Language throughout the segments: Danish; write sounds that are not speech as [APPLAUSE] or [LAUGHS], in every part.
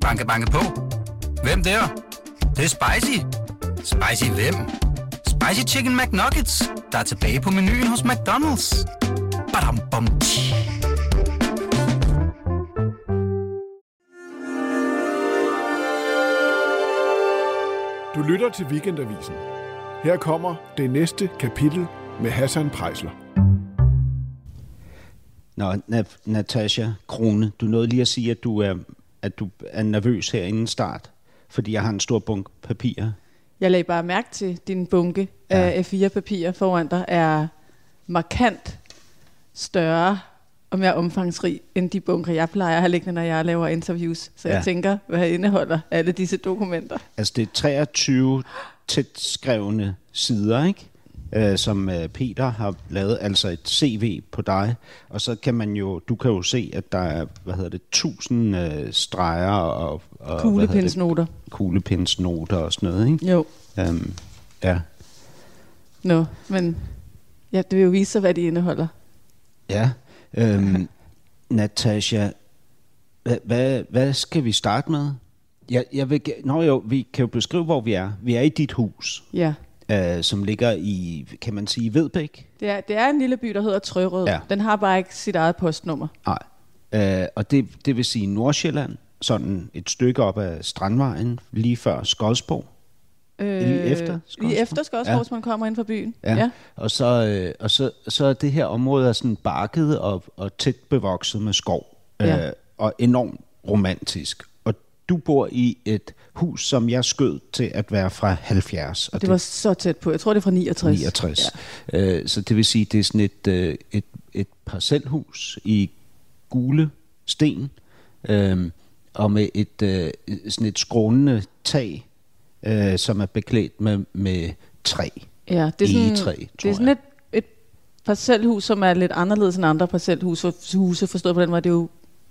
Banke, banke på. Hvem der? Det, det er spicy. Spicy hvem? Spicy Chicken McNuggets, der er tilbage på menuen hos McDonald's. Badum, bom, tji. Du lytter til Weekendavisen. Her kommer det næste kapitel med Hassan Prejsler. Nå, Na- Natasha Krone, du nåede lige at sige, at du er, at du er nervøs her inden start, fordi jeg har en stor bunke papirer. Jeg lagde bare mærke til, din bunke Ja. af A4-papirer foran dig er markant større og mere omfangsrig end de bunker, jeg plejer at have liggende, når jeg laver interviews. Så ja. Jeg tænker, hvad indeholder alle disse dokumenter? Altså, det er 23 tæt skrevne sider, ikke? Øh, som øh, Peter har lavet, altså et CV på dig. Og så kan man jo, du kan jo se, at der er, hvad hedder det, 1000 øh, streger og, og? Kuglepindsnoter. kuglepindsnoter og sådan noget, ikke? Jo, Um, ja. nå, men ja, det vil jo vise sig, hvad de indeholder. Ja. Øhm, [LAUGHS] Natasha, hvad, hvad, hvad skal vi starte med? Jeg, jeg vil, nå jo, vi kan jo beskrive, hvor vi er. Vi er i dit hus, Ja, øh, som ligger i, kan man sige, Vedbæk? det er, det er en lille by, der hedder Trørød. Ja. Den har bare ikke sit eget postnummer. Nej. Øh, og det, det vil sige Nordsjælland, sådan et stykke op ad Strandvejen, lige før Skodsborg. Øh, Lige efter Skodsborg? Lige efter Skodsborg, Ja. man kommer ind fra byen. Ja. ja. Og, så, øh, og så, så er det her område er sådan bakket og, og tæt bevokset med skov. Ja. Øh, og enormt romantisk. Du bor i et hus, som jeg skød til at være fra 70. Og Det var så tæt på. Jeg tror, det er fra 69. 69. Ja. Øh, så det vil sige, det er sådan et, øh, et, et parcelhus i gule sten, øh, og med et øh, sådan et skrånende tag, øh, som er beklædt med, med træ. Ja, det er sådan, Egetræ, det er sådan jeg. et, et parcelhus, som er lidt anderledes end andre parcelhuse. For- Huse, forstået på den måde, det er jo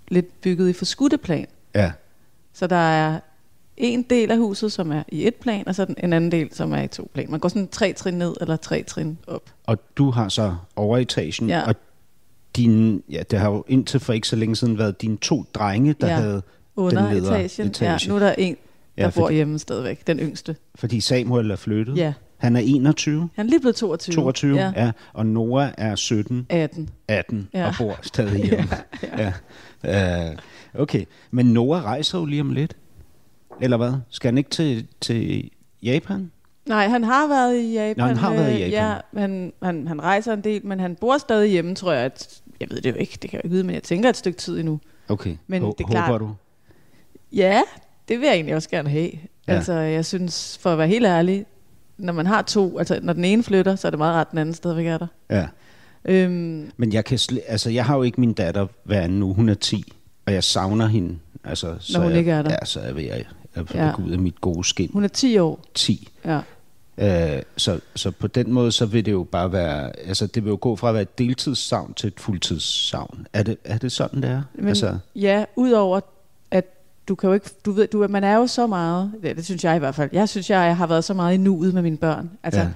lidt bygget i forskutteplan. Ja. Så der er en del af huset, som er i et plan, og så den- en anden del, som er i to plan. Man går sådan tre trin ned, eller tre trin op. Og du har så overetagen, Ja. og din, ja, det har jo indtil for ikke så længe siden været dine to drenge, der Ja. havde Under den nedre etagen. etage. Ja, nu er der en, der Ja, ja, bor fordi- hjemme stadigvæk, den yngste. Fordi Samuel er flyttet. Ja. Han er 21, Han er lige blevet 22. 22, Ja, ja. og Nora er 17, 18. 18 ja. Ja. og bor stadig hjemme. [LAUGHS] ja, ja. Uh, okay, men Nora rejser jo lige om lidt. Eller hvad? Skal han ikke til, til Japan? Nej, han har været i Japan. Nå, han har været i øh, Japan. Ja, han, han, han rejser en del, men han bor stadig hjemme, tror jeg. At, jeg ved det jo ikke, det kan jeg ikke vide, men jeg tænker et stykke tid endnu. Okay, Men Hå- det er klart- håber du? Ja, det vil jeg egentlig også gerne have. Ja. Altså, jeg synes, for at være helt ærlig, når man har to, altså når den ene flytter, så er det meget ret, den anden stadigvæk er der. Ja. Øhm, Men jeg kan sl- altså, jeg har jo ikke min datter hver anden uge. Hun er 10, og jeg savner hende. Altså, så hun jeg, ikke er der. Ja, så er jeg, jeg, jeg Ja. ud af mit gode skin. hun er 10 år. 10. Ja. Øh, så, så på den måde, så vil det jo bare være, altså det vil jo gå fra at være et deltidssavn til et fuldtidssavn. Er det, er det sådan, det er? Men altså, ja, udover at du kan jo ikke, du ved, du, man er jo så meget, det, det synes jeg i hvert fald, jeg synes, jeg, jeg har været så meget i nuet med mine børn. Altså, ja.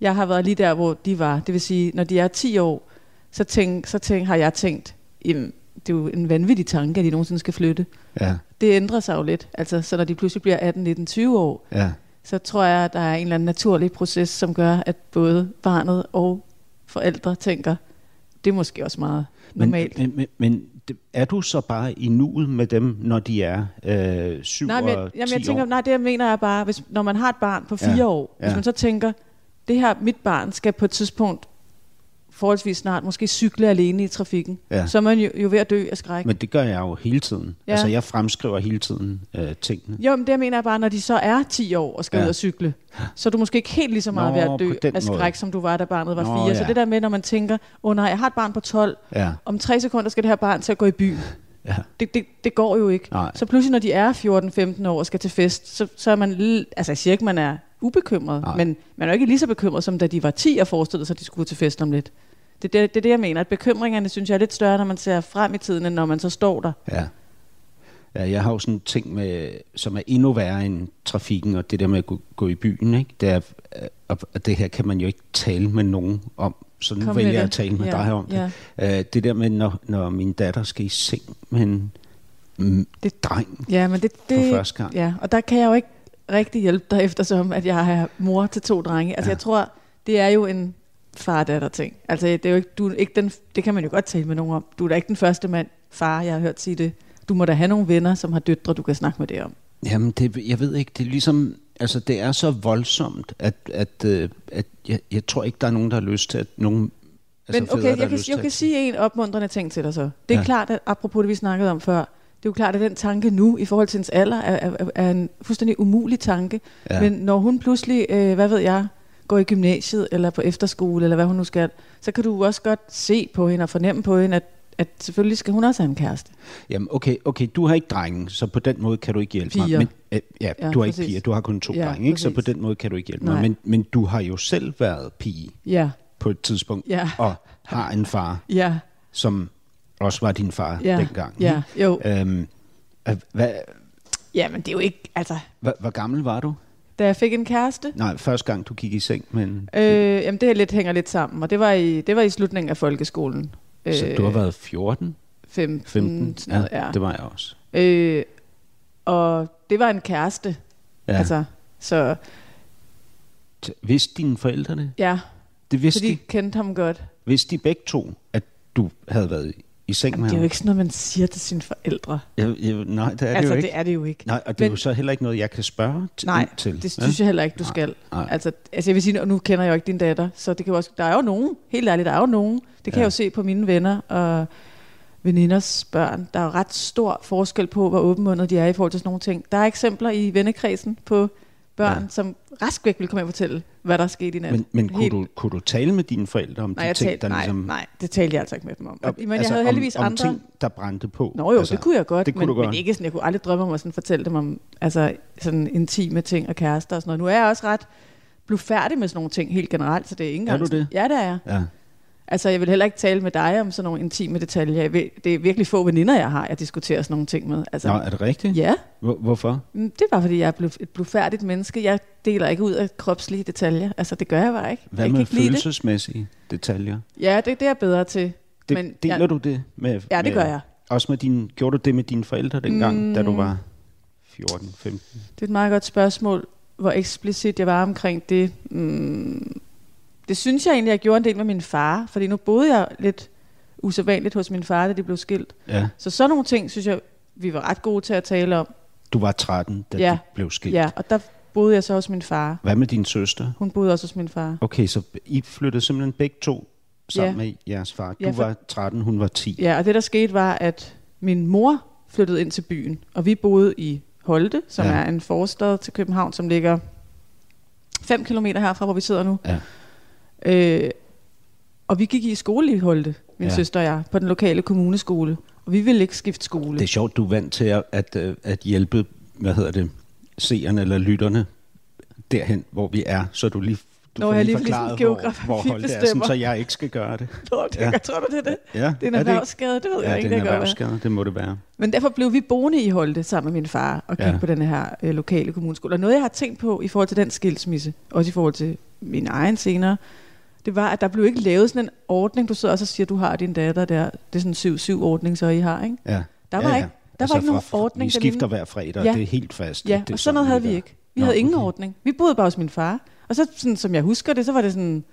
jeg har været lige der, hvor de var. Det vil sige, når de er 10 år, så, tænk, så tænk, har jeg tænkt, jamen, det er jo en vanvittig tanke, at de nogensinde skal flytte. ja, Det ændrer sig jo lidt. Altså, så når de pludselig bliver 18, 19, 20 år, ja. så tror jeg, at der er en eller anden naturlig proces, som gør, at både barnet og forældre tænker, det er måske også meget normalt. men, men, men er du så bare i nuet med dem, når de er øh, 7 Nej, men, og 10 jamen, jeg tænker, år? nej, det jeg mener er bare, hvis, når man har et barn på fire Ja, ja, år, hvis ja. man så tænker, det her, mit barn skal på et tidspunkt forholdsvis snart måske cykle alene i trafikken, Ja. så er man jo, jo ved at dø af skræk. Men det gør jeg jo hele tiden. Ja. Altså, jeg fremskriver hele tiden øh, tingene. Jo, men det jeg mener er bare, når de så er 10 år og skal Ja. ud og cykle, så er du måske ikke helt lige så meget Nå, ved at dø af skræk, måde. som du var, da barnet var Nå, 4. Så ja. det der med, når man tænker, åh oh, nej, jeg har et barn på 12, Ja, om tre sekunder skal det her barn til at gå i byen. [LAUGHS] ja. Det, det, det går jo ikke. Nej. Så pludselig, når de er 14-15 år og skal til fest, så, så er man, altså jeg siger ikke, man er ubekymret, Nej. men man er jo ikke lige så bekymret, som da de var 10 og forestillede sig, at de skulle til fest om lidt. Det er det, det, det, jeg mener. At bekymringerne, synes jeg, er lidt større, når man ser frem i tiden, end når man så står der. Ja. Ja. jeg har jo sådan en ting, med, som er endnu værre end trafikken, og det der med at gå, gå i byen, ikke? Det er, og det her kan man jo ikke tale med nogen om, så nu Kom vælger jeg det. at tale med Ja, dig om det. Øh, det der med, når, når min datter skal i seng med en mm, Det- dreng Ja, men det, det, for første gang. Ja, og der kan jeg jo ikke rigtig hjælpe dig, eftersom at jeg er mor til to drenge. Altså Ja. jeg tror, det er jo en far ting. Altså det er jo ikke, du ikke den, det kan man jo godt tale med nogen om. Du er da ikke den første mand, far, jeg har hørt sige det. Du må da have nogle venner, som har døtre, du kan snakke med det om. Jamen, det, jeg ved ikke, det er ligesom, altså det er så voldsomt, at, at, øh, at jeg, jeg tror ikke, der er nogen, der har lyst til, at nogen altså Men okay, der har jeg kan, jeg kan sige en opmuntrende ting til dig så. Det er Ja. klart, at apropos det, vi snakkede om før, det er jo klart, at den tanke nu, i forhold til hendes alder, er, er, er en fuldstændig umulig tanke. Ja. Men når hun pludselig, øh, hvad ved jeg, går i gymnasiet, eller på efterskole, eller hvad hun nu skal, så kan du også godt se på hende og fornemme på hende, at, at selvfølgelig skal hun også have en kæreste. Jamen, okay, okay, du har ikke drengen, så på den måde kan du ikke hjælpe Piger. mig. Men, øh, ja, Ja, du har ikke præcis. piger, du har kun to Ja, drenge, ikke? så på den måde kan du ikke hjælpe Nej. mig. Men, men du har jo selv været pige Ja, på et tidspunkt, Ja. og har en far, ja, som også var din far ja. dengang. Ja, jo. ikke? Øhm, øh, hvad, Ja, men det er jo ikke, altså, hvor, hvor gammel var du? da jeg fik en kæreste, Nej, første gang du gik i seng, men øh, jamen det er lidt, hænger lidt sammen, og det var i, det var i slutningen af folkeskolen. Så du har været 14, 15, 15? sådan noget, ja. det var jeg også. Øh, og det var en kæreste. Ja. Ja. Altså, så Vidste dine forældre det? ja, Det vidste de de. kendte ham godt. Vidste de begge to, at du havde været i seng Jamen, med det er jo ham? ikke sådan noget, man siger til sine forældre. Jeg, jeg, nej, det er altså, det jo ikke. det er det jo ikke. Nej, og det er Men- jo så heller ikke noget, jeg kan spørge til. Nej, til. det synes jeg heller ikke, du skal. nej. Altså, altså jeg vil sige, og nu kender jeg jo ikke din datter, så det kan jo også, der er jo nogen, helt ærligt, der er jo nogen. Det kan Ja. jeg jo se på mine venner og veninders børn. Der er jo ret stor forskel på, hvor åbenmundet de er i forhold til sådan nogle ting. Der er eksempler i vennekredsen på børn, Ja. som rask væk vil komme ind og fortælle, hvad der er sket i nat. Men, men kunne, Helt- du, kunne du tale med dine forældre om Nej, de ting, talte, der nej, ligesom... nej, det talte jeg altså ikke med dem om. Op- Men jeg havde om, heldigvis om andre... ting, der brændte på. Nå jo, altså, det kunne jeg godt, det kunne men, du godt. men ikke sådan, jeg kunne aldrig drømme om at sådan fortælle dem om altså, sådan intime ting og kærester og sådan noget. Nu er jeg også ret blevet færdig med sådan nogle ting helt generelt, så det er ikke engang Er du det? Ja, det er jeg. Ja. Altså, jeg vil heller ikke tale med dig om sådan nogle intime detaljer. Jeg ved, det er virkelig få veninder, jeg har, jeg diskuterer sådan nogle ting med. Altså, Nå, er det rigtigt? Ja, Hvor, hvorfor? mm, det er bare fordi, jeg er blevet et blufærdigt menneske. Jeg deler ikke ud af kropslige detaljer. Altså, det gør jeg bare ikke. Hvad jeg med lide det. følelsesmæssige detaljer? Ja, det, det er jeg bedre til. Det, Men deler jeg- du det med... Ja, det med, gør jeg. Også med din, gjorde du det med dine forældre dengang, mm. da du var 14, 15? Det er et meget godt spørgsmål, hvor eksplicit jeg var omkring det. Mm, det synes jeg egentlig, jeg gjorde en del med min far, fordi nu boede jeg lidt usædvanligt hos min far, da de blev skilt. Ja. Så sådan nogle ting, synes jeg, vi var ret gode til at tale om. Du var 13, da Ja. du blev skilt. Ja, og der boede jeg så hos min far. Hvad med din søster? Hun boede også hos min far. Okay, så I flyttede simpelthen begge to sammen Ja. med jeres far. Du Ja, for- var 13, hun var 10. Ja, og det der skete var, at min mor flyttede ind til byen, og vi boede i Holte, som Ja. er en forstad til København, som ligger 5 kilometer herfra, hvor vi sidder nu. Ja. Øh, og vi gik i skole i Holte, min Ja. søster og jeg, på den lokale kommuneskole. Og vi ville ikke skifte skole. Det er sjovt, du er vant til at, at, øh, at hjælpe, hvad hedder det, seerne eller lytterne derhen, hvor vi er, så du lige, du Nå, får jeg lige lige får forklaret, ligesom hvor, hvor Holte er, sådan, så jeg ikke skal gøre det. [LAUGHS] Nå, det, Ja. ja. Tror du, det er det? Ja, Det er en erhvervsskade, det ved Ja, jeg det ikke. er en det godt være. erhvervsskade, det må det være. Men derfor blev vi boende i Holte sammen med min far og gik Ja. ja. på den her øh, lokale kommuneskole. Og noget, jeg har tænkt på i forhold til den skilsmisse, også i forhold til min egen senere, det var, at der blev ikke lavet sådan en ordning. Du sidder også og siger, at du har din datter der. Det er sådan en 7-7-ordning, så I har, ikke? Ja. Der var ikke- der var ikke nogen ordning, Vi der skifter lignede- hver fredag, Ja. det er helt fast. Ja, det er og sådan noget havde vi gør. ikke. Vi Nå, havde ingen okay. ordning. Vi boede bare hos min far. Og så, sådan, som jeg husker det, så var det sådan,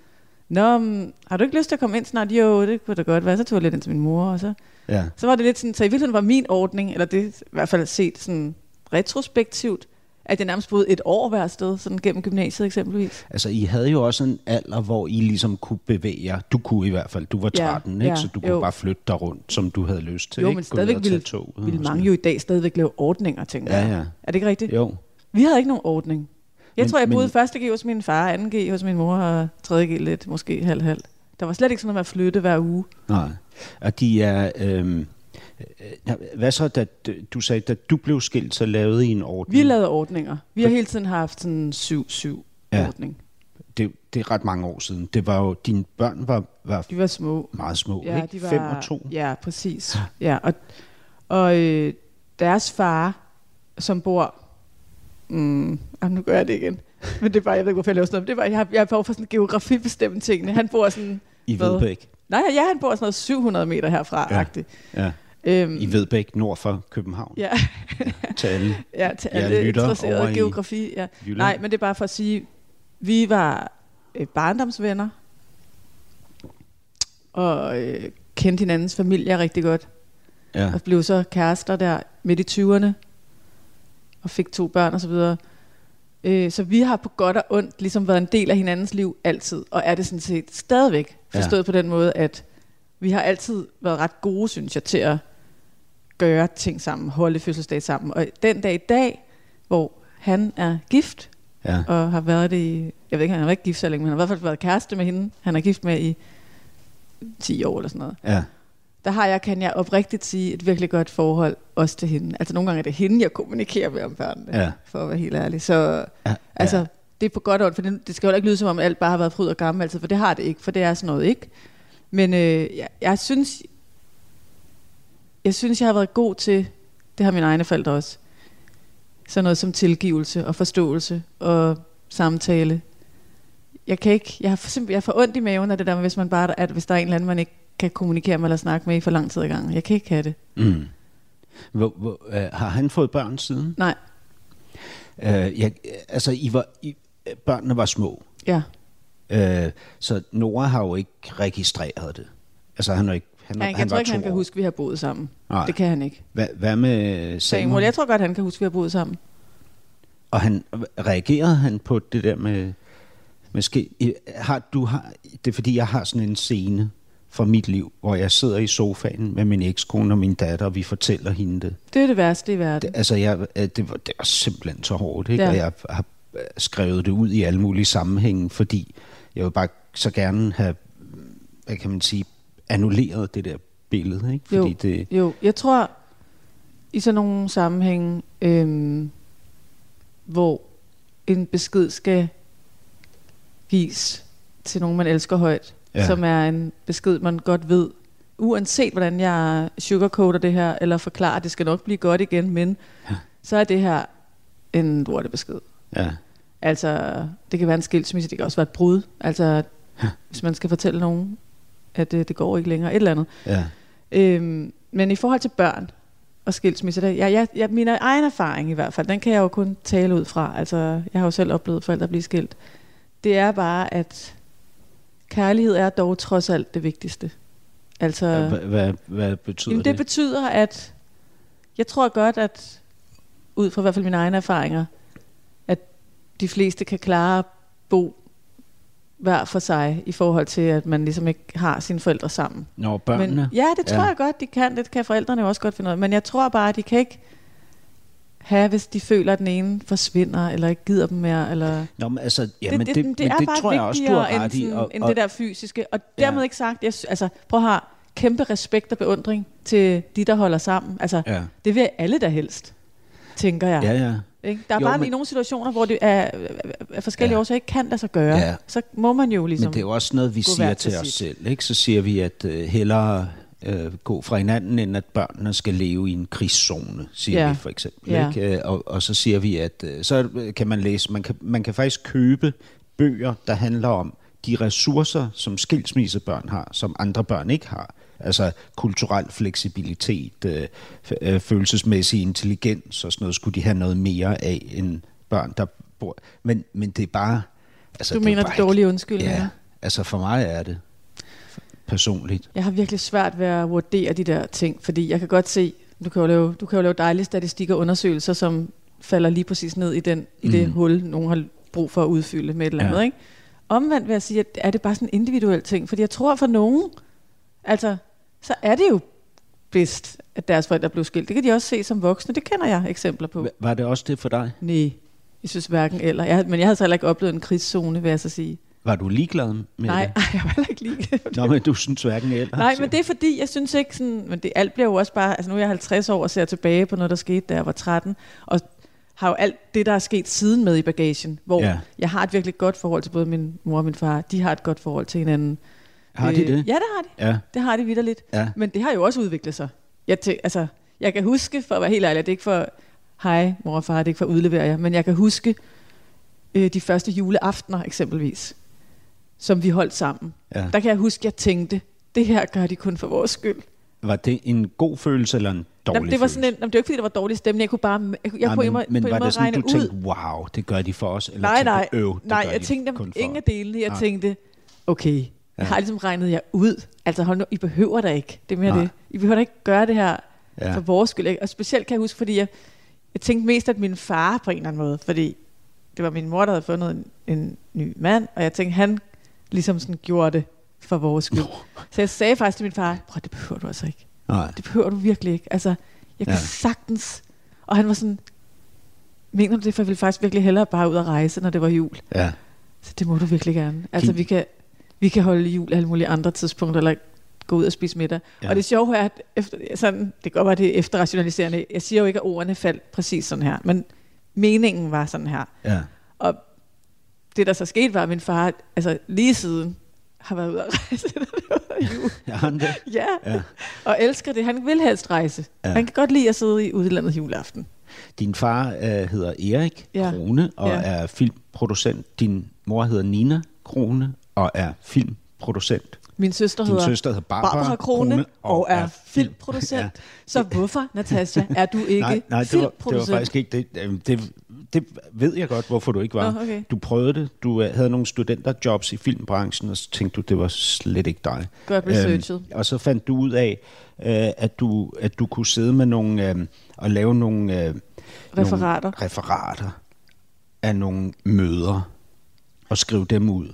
Nå, har du ikke lyst til at komme ind snart? Jo, det kunne da godt være. Så tog jeg lidt ind til min mor, og så Ja. Så var det lidt sådan, så i virkeligheden var min ordning, eller det i hvert fald set sådan retrospektivt, at jeg nærmest boede et år hver sted, sådan gennem gymnasiet eksempelvis. Altså, I havde jo også en alder, hvor I ligesom kunne bevæge jer. Du kunne i hvert fald. Du var Ja, 13, ikke? ja, Så du kunne jo. bare flytte dig rundt, som du havde lyst til. Jo, ikke? men stadigvæk ville, toget og ville mange jo i dag stadigvæk lave ordninger, tænker Ja, jeg. ja. Er det ikke rigtigt? Jo. Vi havde ikke nogen ordning. Jeg Men- tror, jeg boede men- første G hos min far, anden G hos min mor, og tredje G lidt, måske halv-halv. Der var slet ikke sådan noget med at flytte hver uge. Nej. Og de er... Øh, hvad så, da du- sagde, da du blev skilt, så lavede I en ordning? Vi lavede ordninger. Vi har hele tiden haft sådan en 7-7 Ja. ordning. Det, det er ret mange år siden. Det var jo, dine børn var, var De var små. meget små, Ja, ikke? de var, Fem og to. Ja, præcis. Ja, og, og øh, deres far, som bor... Mm, jamen, nu gør jeg det igen. Men det er bare, jeg ved ikke, hvorfor jeg laver sådan noget. men Det bare, jeg har, jeg har behov for sådan geografibestemme tingene. Han bor sådan... I? Vedbæk. Nej, ja, han bor sådan noget 700 meter herfra, Ja. ja. Ja. Øhm, I Vedbæk, nord for København. Ja, Til alle. [LAUGHS] ja til Jeg alle lytter interesserede over geografi. Ja. Jylland. Nej, men det er bare for at sige, vi var øh, barndomsvenner, og øh, kendte hinandens familie rigtig godt, Ja. og blev så kærester der midt i 20'erne, og fik to børn og så videre. Øh, så vi har på godt og ondt ligesom været en del af hinandens liv altid, og er det sådan set stadigvæk forstået ja. på den måde, at vi har altid været ret gode, synes jeg, til at gøre ting sammen, holde fødselsdag sammen. Og den dag i dag, hvor han er gift, ja. og har været det i, jeg ved ikke, han har ikke gift så længe, men han har i hvert fald været kæreste med hende. Han er gift med i 10 år eller sådan noget. ja. Der har jeg, kan jeg oprigtigt sige, et virkelig godt forhold også til hende. Altså nogle gange er det hende, jeg kommunikerer med om børnene, Ja. for at være helt ærlig. Så ja. altså, det er på godt ondt, for det, det skal jo ikke lyde som om alt bare har været fryd og gammel altid, for det har det ikke, for det er sådan noget ikke. Men øh, jeg, jeg synes, jeg synes, jeg har været god til, det har mine egne forældre også, sådan noget som tilgivelse og forståelse og samtale. Jeg kan ikke, jeg har simpel, jeg har for ondt i maven af det der hvis man bare, at hvis der er en eller anden, man ikke kan kommunikere med eller snakke med i for lang tid ad gangen. Jeg kan ikke have det. Mm. Hvor, hvor, øh, har han fået børn siden? Nej, Øh, jeg, altså, I var, I, børnene var små. ja. Øh, så Nora har jo ikke registreret det. Altså, han, er ikke, han, Han, han, jeg tror ikke, han kan år. huske, at vi har boet sammen. Nej. Det kan han ikke. Hvad, hvad med Samuel? Samuel, jeg tror godt, han kan huske, at vi har boet sammen. Og han reagerede han på det der med måske har du har det er fordi jeg har sådan en scene fra mit liv, hvor jeg sidder i sofaen med min ekskone og min datter, og vi fortæller hende det. Det er det værste i verden. det altså, jeg, øh, det, var, det var simpelthen så hårdt, ikke? Ja. Og jeg har øh, skrevet det ud i alle mulige sammenhænge, fordi jeg vil bare så gerne have, hvad kan man sige, annulleret det der billede, ikke? Fordi Jo. det, Jo, jeg tror, i sådan nogle sammenhænge, øhm, hvor en besked skal gives til nogen, man elsker højt, Ja. som er en besked, man godt ved, uanset hvordan jeg sugarcoater det her, eller forklarer, at det skal nok blive godt igen, men Ja. så er det her en lortebesked. ja, Altså, det kan være en skilsmisse, det kan også være et brud. Altså, Ja. hvis man skal fortælle nogen, at det, det går ikke længere, et eller andet. ja, Øhm, men i forhold til børn og skilsmisse, der, jeg, jeg, jeg, min egen erfaring i hvert fald, den kan jeg jo kun tale ud fra. Altså, jeg har jo selv oplevet forældre blive skilt. Det er bare, at kærlighed er dog trods alt det vigtigste. Altså, hvad, hvad, hvad betyder jamen, det? det betyder, at jeg tror godt, at ud fra i hvert fald mine egne erfaringer, at de fleste kan klare at bo hver for sig, i forhold til, at man ligesom ikke har sine forældre sammen. Når børnene? Men, ja, det tror Ja. ja. jeg godt, de kan. Det kan forældrene også godt finde ud af. Men jeg tror bare, at de kan ikke have, hvis de føler, at den ene forsvinder, eller ikke gider dem mere. Eller... Nå, men altså, ja, det, men det, det, det, men er det bare tror jeg også, du har ret i. sådan, Og, end og, det der fysiske. Og Ja. dermed ikke sagt, jeg, altså, prøv at have kæmpe respekt og beundring til de, der holder sammen. Altså, ja, det vil alle da helst, tænker jeg. ja, ja. Ikke? Der er Jo, bare men- lige nogle situationer, hvor det er, af forskellige Ja. årsager ikke kan lade sig gøre. Ja. Så må man jo ligesom... Men det er jo også noget, vi siger til os sit. selv. Ikke? Så siger vi, at øh, hellere øh, gå fra hinanden, end at børnene skal leve i en krigszone, siger Ja. vi for eksempel. Ja. Ikke? Øh, Og, og så siger vi, at øh, så kan man læse, man kan, man kan faktisk købe bøger, der handler om de ressourcer, som skilsmissebørn har, som andre børn ikke har. Altså kulturel fleksibilitet, øh, øh, følelsesmæssig intelligens og sådan noget, skulle de have noget mere af end børn, der bor... Men, men det er bare... Altså, du er mener det dårlige undskyldninger? Ja, altså for mig er det personligt. Jeg har virkelig svært ved at vurdere de der ting, fordi jeg kan godt se, du kan jo lave, du kan jo lave dejlige statistikker og undersøgelser, som falder lige præcis ned i, den, i det Mm. hul, nogen har brug for at udfylde med et eller andet. Ja. Ikke? Omvendt vil jeg sige, at er det bare sådan en individuel ting, fordi jeg tror for nogen, altså, så er det jo bedst, at deres forældre blev skilt. Det kan de også se som voksne, det kender jeg eksempler på. Var det også det for dig? Nej, jeg synes hverken eller. Jeg, men jeg havde så heller ikke oplevet en krigszone, vil jeg så sige. Var du ligeglad med Nej, det? [LAUGHS] ej, jeg var heller ikke lige Nå, men du synes hverken eller. Nej, men det er fordi, jeg synes ikke sådan, men det alt bliver jo også bare, altså nu er jeg 50 år og ser tilbage på noget, der skete, da jeg var 13, og har jo alt det, der er sket siden med i bagagen, hvor ja. jeg har et virkelig godt forhold til både min mor og min far. De har et godt forhold til hinanden. Har de Øh, det? Ja, det har de. Ja. Det har de vidderligt. Ja. Men det har jo også udviklet sig. Jeg, tæ- altså, jeg kan huske, for at være helt ærlig, det er ikke for, hej mor og far, det er ikke for at udlevere jer, men jeg kan huske øh, de første juleaftener eksempelvis, som vi holdt sammen. Ja. Der kan jeg huske, at jeg tænkte, det her gør de kun for vores skyld. var det en god følelse eller en dårlig Jamen, det var sådan en, jamen, det var ikke fordi, der var dårlig stemning. Jeg kunne bare, jeg, jeg Nej, kunne men, men, men var det sådan, du ud. tænkte, wow, det gør de for os? Eller nej, nej, øv, det nej, jeg tænkte ingen af os"? delene. Jeg Nej. tænkte, okay, jeg har ligesom regnet jer ud. Altså hold nu, I behøver da ikke. Det er mere Nej. det. I behøver da ikke gøre det her Ja. for vores skyld. ikke? Og specielt kan jeg huske, fordi jeg, jeg tænkte mest, at min far på en eller anden måde, fordi det var min mor, der havde fundet en, en ny mand, og jeg tænkte, han ligesom sådan gjorde det for vores skyld. Så jeg sagde faktisk til min far, prøv det behøver du altså ikke. Nej. Det behøver du virkelig ikke. Altså, jeg kan Ja. sagtens... Og han var sådan, mener du det, for jeg ville faktisk virkelig hellere bare ud og rejse, når det var jul. Ja. Så det må du virkelig gerne. Altså, vi kan, vi kan holde jul alle mulige andre tidspunkter, eller gå ud og spise middag. Ja. Ja. Og det sjove er, at efter, sådan, det godt være, det er efterrationaliserende. Jeg siger jo ikke, at ordene faldt præcis sådan her, men meningen var sådan her. Ja. Og det, der så skete, var, at min far altså, lige siden har været ude at [LAUGHS] rejse, når det var jul. Er han det? Ja, Ja. ja, og elsker det. Han vil helst rejse. Ja. Ja. Han kan godt lide at sidde i udlandet juleaften. Din far øh, hedder Erik Ja. Krone og Ja. er filmproducent. Din mor hedder Nina Krone og er filmproducent. Min søster Din hedder søster hedder Barbara, Barbara Krone og er filmproducent. [LAUGHS] Ja. Så hvorfor, Natasha, er du ikke nej, nej, det var, det var faktisk ikke det. Øhm, det. Det ved jeg godt, hvorfor du ikke var. Nå, okay. Du prøvede det. Du øh, havde nogle studenterjobs i filmbranchen, og så tænkte du, det var slet ikke dig. Godt researchet. Øhm, og så fandt du ud af, øh, at, du, at du kunne sidde med nogle øh, og lave nogle, øh, Referater. nogle referater af nogle møder og skrive dem ud.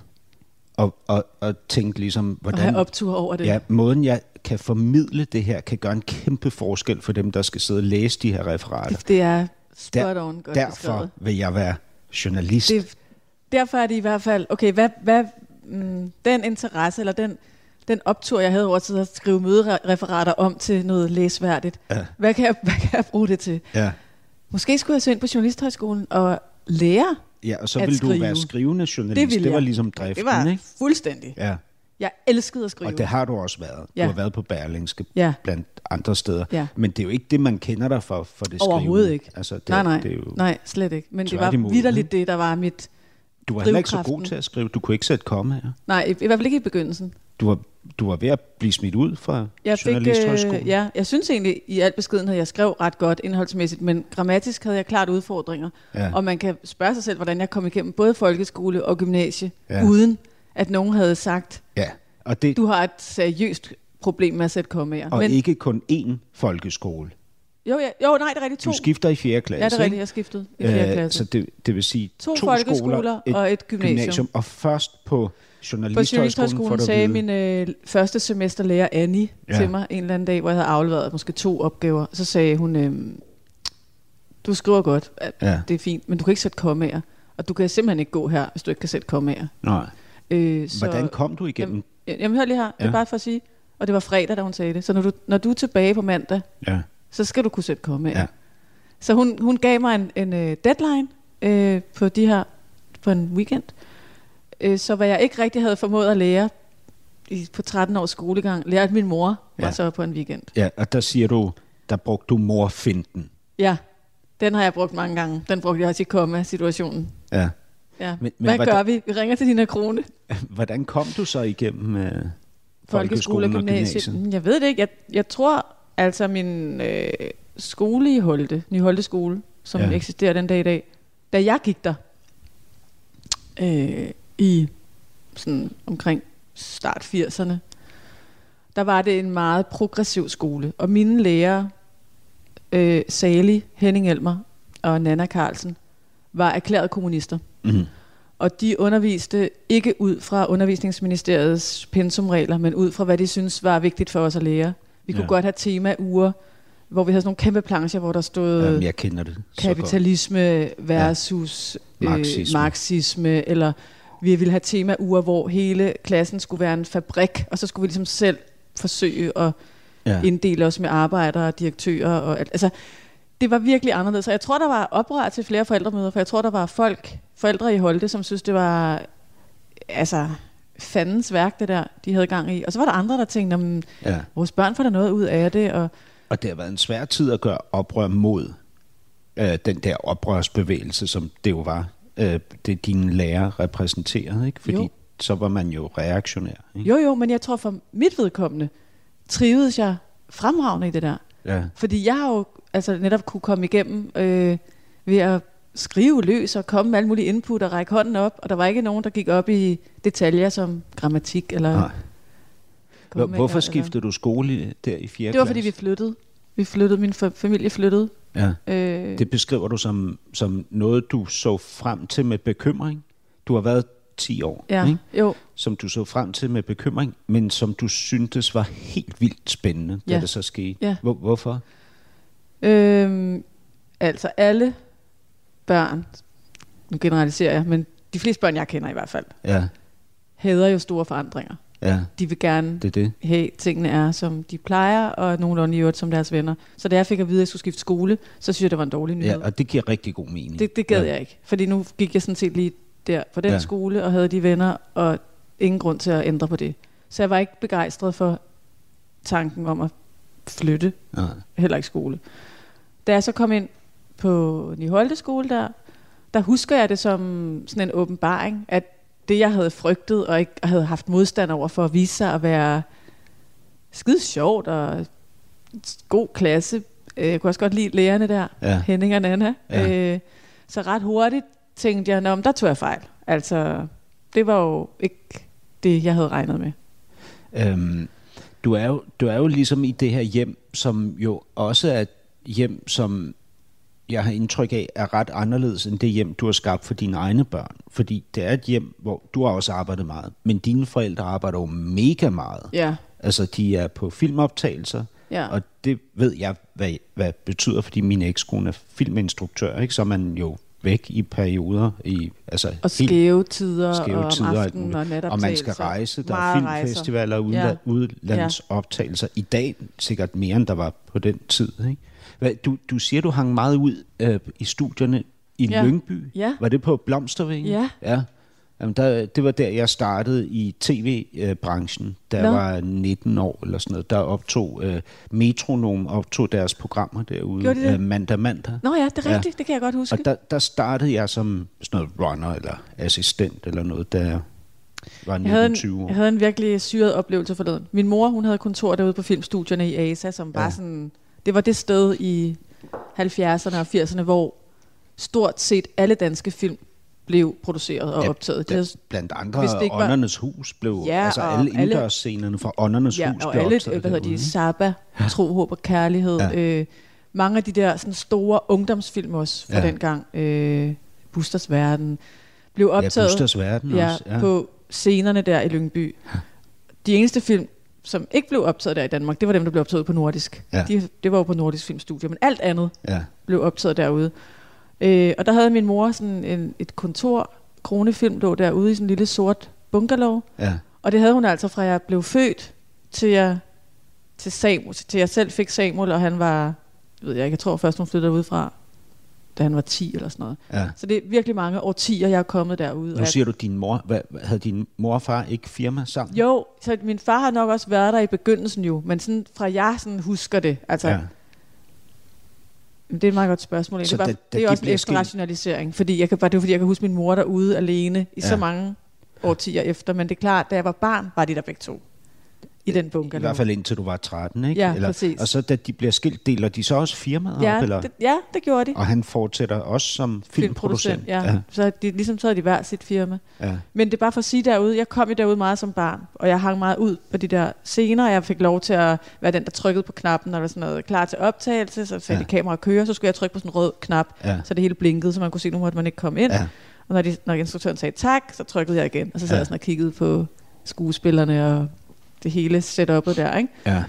Og, og, og tænke ligesom, Og hvordan... have optur over det. Ja, måden jeg kan formidle det her, kan gøre en kæmpe forskel for dem, der skal sidde og læse de her referater. Det, det er spot Der- on godt Derfor beskrevet. vil jeg være journalist. Det, derfor er det i hvert fald, okay, hvad, hvad mm, den interesse, eller den, den optur, jeg havde over til at skrive mødereferater om til noget læsværdigt, Ja. hvad, kan jeg, hvad kan jeg bruge det til? Ja. Måske skulle jeg søge ind på Journalisthøjskolen og lære. Ja, og så At vil du være skrivende journalist. Det ville det var ligesom driften, Det var ikke? fuldstændig. Ja, Jeg elskede at skrive. og det har du også været. Du Ja. har været på Berlingske Ja. blandt andre steder. Ja. Men det er jo ikke det, man kender dig for, for det Overhovedet skrivende. ikke. Altså, det, nej, nej, Det er jo, nej, slet ikke. Men det var vidderligt det, der var mit... du var heller ikke så god til at skrive. Du kunne ikke sætte komme her. Nej, i, i hvert fald ikke i begyndelsen. Du var, du var ved at blive smidt ud fra Jeg Journalisthøjskolen. øh, ja, jeg synes egentlig, i al beskedenhed, jeg skrev ret godt indholdsmæssigt, men grammatisk havde jeg klart udfordringer. Ja. Og man kan spørge sig selv, hvordan jeg kom igennem både folkeskole og gymnasie, Ja. uden at nogen havde sagt, ja. Og, det, du har et seriøst problem med at sætte kommaer. og ikke kun én folkeskole. jo, ja, jo, nej, det er rigtigt. To. Du skifter i 4. klasse, ja, det er rigtigt, jeg skiftede i 4. Øh, klasse. Så det, det vil sige To to, folkeskoler skoler, og et gymnasium. Og først På Journalisthøjskolen får Journalisthøjskolen sagde min øh, første semesterlærer Annie Ja. til mig en eller anden dag, hvor jeg havde afleveret måske to opgaver. Så sagde hun, øh, du skriver godt, at Ja. det er fint, men du kan ikke sætte kommaer. Og du kan simpelthen ikke gå her, hvis du ikke kan sætte kommaer. Nej. Øh, så, Hvordan kom du igennem? Jamen, jamen hør lige her, det Ja. er bare for at sige. Og det var fredag, da hun sagde det. Så når du, når du er tilbage på mandag, Ja. så skal du kunne sætte kommaer. Ja. Så hun, hun gav mig en, en uh, deadline uh, på de her på en weekend. Uh, så hvad jeg ikke rigtig havde formået at lære i, på 13 års skolegang, lærte min mor, var Ja. så på en weekend. ja, og der siger du, der brugte du morfinden. Ja, den har jeg brugt mange gange. Den brugte jeg også i komma-situationen. Ja. Ja. Men- Men, hvad hvordan- gør vi? Vi ringer til dine krone. [LAUGHS] Hvordan kom du så igennem øh, Folkeskole folkeskolen og og gymnasiet. gymnasiet? Jeg ved det ikke. Jeg, jeg tror altså min øh, skole i Holte, Ny Holte skole, som ja. eksisterer den dag i dag, da jeg gik der øh, i sådan omkring start 80'erne, der var det en meget progressiv skole. Og mine lærere, øh, Sali, Henning Elmer og Nana Carlsen, var erklærede kommunister. Mm. Og de underviste ikke ud fra undervisningsministeriets pensumregler, men ud fra, hvad de synes var vigtigt for os at lære. Vi kunne Ja. godt have tema-uger, hvor vi havde sådan nogle kæmpe plancher, hvor der stod Jamen, jeg kender det så godt. kapitalisme versus ja. Marxisme. Øh, marxisme, eller vi ville have tema-uger, hvor hele klassen skulle være en fabrik, og så skulle vi ligesom selv forsøge at Ja. inddele os med arbejdere og direktører. Og, alt. altså, det var virkelig anderledes. Så jeg tror, der var oprør til flere forældremøder, for jeg tror, der var folk, forældre i Holte, som synes, det var altså, fandens værk, det der, de havde gang i. Og så var der andre, der tænkte, "Jamen, Ja. vores børn får der noget ud af det. Og, Og det har været en svær tid at gøre oprør mod øh, den der oprørsbevægelse, som det jo var, øh, det dine lærere repræsenterede, ikke? Fordi Jo. så var man jo reaktionær. Ikke? jo, jo, men jeg tror for mit vedkommende, trivedes jeg fremragende i det der. Ja. Fordi jeg har jo altså, netop kunne komme igennem øh, ved at skrive løs og komme med alle mulige input og række hånden op, og der var ikke nogen, der gik op i detaljer som grammatik eller... Nej. Hvorfor skiftede du skole der i 4. Det var, fordi vi klasse? flyttede. Vi flyttede, min fa- familie flyttede. Ja. Øh, Det beskriver du som, som noget, du så frem til med bekymring. Du har været 10 år, ja, ikke? jo. som du så frem til med bekymring, men som du syntes var helt vildt spændende, da Ja. det så skete. Ja. Hvor, hvorfor? Øhm, altså alle børn, nu generaliserer jeg, men de fleste børn, jeg kender i hvert fald, Ja, hader jo store forandringer. Ja, De vil gerne det er det. have, tingene er, som de plejer, og nogenlunde i øvrigt som deres venner. Så da jeg fik at vide, at jeg skulle skifte skole, så synes jeg, det var en dårlig nyhed. Ja, og det giver rigtig god mening. det, det gad ja. jeg ikke, fordi nu gik jeg sådan set lige der på den Ja. skole, og havde de venner, og ingen grund til at ændre på det. Så jeg var ikke begejstret for tanken om at flytte, Nej. heller ikke skole. Da jeg så kom ind på Niholde skole der, der husker jeg det som sådan en åbenbaring, at det jeg havde frygtet og ikke havde haft modstand over for at vise sig at være skide sjovt og god klasse. Øh, Jeg kunne også godt lide lærerne der, Ja. Henning og Nana. Ja. Øh, så ret hurtigt tænkte jeg, at der tog jeg fejl. Altså, det var jo ikke det, jeg havde regnet med. Øhm, du, er jo, du er jo ligesom i det her hjem, som jo også er et hjem, som jeg har indtryk af, er ret anderledes end det hjem, du har skabt for dine egne børn. Fordi det er et hjem, hvor du har også arbejdet meget, men dine forældre arbejder jo mega meget. Ja, Altså, de er på filmoptagelser, ja. og det ved jeg, hvad, hvad betyder, fordi min ekskone er filminstruktør, ikke? så man jo væk i perioder. I, altså og skæve tider, skæve og om tider aftenen muligt. og natoptagelser. Og man skal rejse, der er filmfestivaler og Ja. udla- udlandsoptagelser. I dag sikkert mere, end der var på den tid. Ikke? Hvad, du, du siger, du hang meget ud øh, i studierne i Ja. Lyngby. Ja. Var det på Blomstervingen? Ja. ja. Jamen, der, det var der, jeg startede i tv-branchen, da jeg Nå. var 19 år eller sådan noget. Der optog øh, Metronom optog deres programmer derude Gjorde de det? øh, mandag mandag. Nå ja, det er Ja. rigtigt, det kan jeg godt huske. Og der, der startede jeg som sådan noget runner eller assistent eller noget, da jeg var Jeg havde, en, 19-20 år. jeg havde en virkelig syret oplevelse forleden. Min mor, hun havde kontor derude på filmstudierne i ASA, som var Ja. sådan... Det var det sted i 70'erne og 80'erne, hvor stort set alle danske film blev produceret og Ja, optaget. Havde- blandt andre hvis det ikke var- Åndernes Hus blev, Ja, altså og alle indendørsscenerne fra Åndernes ja, Hus og blev alle, optaget hvad hedder de, Saba, Tro, Håb og Kærlighed. Ja. Ja. Øh, mange af de der sådan store ungdomsfilm også fra Ja. ja. dengang. Øh, Busters Verden. Blev optaget Ja, Busters Verden ja, også. Ja. på scenerne der i Lyngby. De eneste film, som ikke blev optaget der i Danmark, det var dem, der blev optaget på Nordisk. Ja. De, det var jo på Nordisk Filmstudie, men alt andet ja. blev optaget derude. Øh, og der havde min mor sådan en, et kontor, Kronefilm lå derude i sådan en lille sort bungalow. ja. Og det havde hun altså fra jeg blev født til jeg, til Samuel, til jeg selv fik Samuel, og han var, ved jeg ikke, jeg tror først hun flyttede udefra, da han var 10 eller sådan noget. ja. Så det er virkelig mange årtier, jeg er kommet derude. Nu siger du, din mor, hvad- havde din mor og far ikke firma sammen? Jo, så min far har nok også været der i begyndelsen jo, men sådan fra jeg sådan husker det, altså, Ja. Det er et meget godt spørgsmål. Så det er, bare, da- da det er også en efterrationalisering, fordi jeg kan bare, det er fordi, jeg kan huske min mor derude alene i Ja. så mange årtier efter, men det er klart, da jeg var barn, var de der begge to i den I bungalow. hvert fald indtil du var 13, ikke? Ja, præcis. Og så da de bliver skilt, deler de så også firmaet op? ja, Eller? det, ja, det gjorde de. Og han fortsætter også som filmproducent? Ja. ja. Så de, ligesom så havde de hver sit firma. ja. Men det er bare for at sige derude, jeg kom jo derude meget som barn, og jeg hang meget ud på de der scener, jeg fik lov til at være den, der trykkede på knappen, når der var sådan noget klar til optagelse, så sagde Ja. de kamera køre, så skulle jeg trykke på sådan en rød knap, Ja. så det hele blinkede, så man kunne se, nu måtte man ikke komme ind. Ja. Og når, de, når instruktøren sagde tak, så trykkede jeg igen, og så sad Ja. jeg sådan og kiggede på skuespillerne og det hele setup'et der, ikke? ja.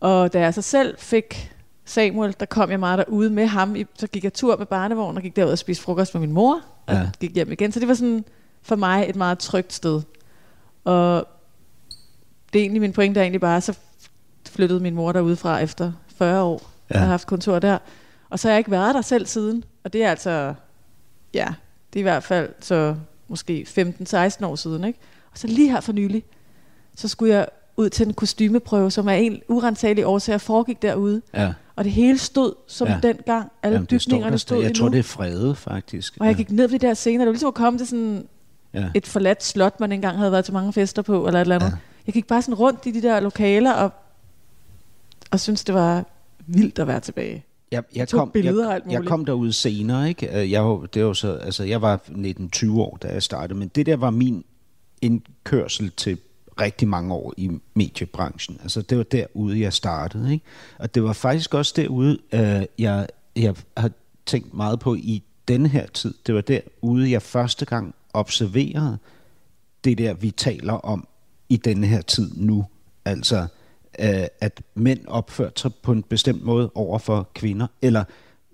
Og da jeg så selv fik Samuel, der kom jeg meget derude med ham. Så gik jeg tur med barnevognen og gik derud og spiste frokost med min mor. Og Ja. gik hjem igen. Så det var sådan for mig et meget trygt sted. Og det er egentlig min pointe er egentlig bare, så flyttede min mor derude fra efter 40 år. Ja. Jeg har haft kontor der. Og så har jeg ikke været der selv siden. Og det er altså, ja, det er i hvert fald så måske 15-16 år siden. Ikke? Og så lige her for nylig, så skulle jeg ud til en kostymeprøve, som af en urensagelig årsager foregik derude. ja. Og det hele stod som Ja. ja. dengang. Alle Jamen, det står bygningerne stod. Jeg endnu. tror, det er fredet, faktisk. Og jeg gik ned ved de der scener. Det var ligesom at komme til sådan ja. et forladt slot, man engang havde været til mange fester på, eller et eller andet. Ja. Ja. Jeg gik bare sådan rundt i de der lokaler, og og synes det var vildt at være tilbage. Jeg, jeg, kom, jeg, jeg kom derud senere, ikke? Øh, Jeg, var- det var så, altså, jeg var 19-20 år, da jeg startede, men det der var min indkørsel til rigtig mange år i mediebranchen. Altså, det var derude, jeg startede, ikke? Og det var faktisk også derude, øh, jeg, jeg har tænkt meget på i denne her tid. Det var derude, jeg første gang observerede det der, vi taler om i denne her tid nu. Altså, øh, at mænd opførte sig på en bestemt måde over for kvinder, eller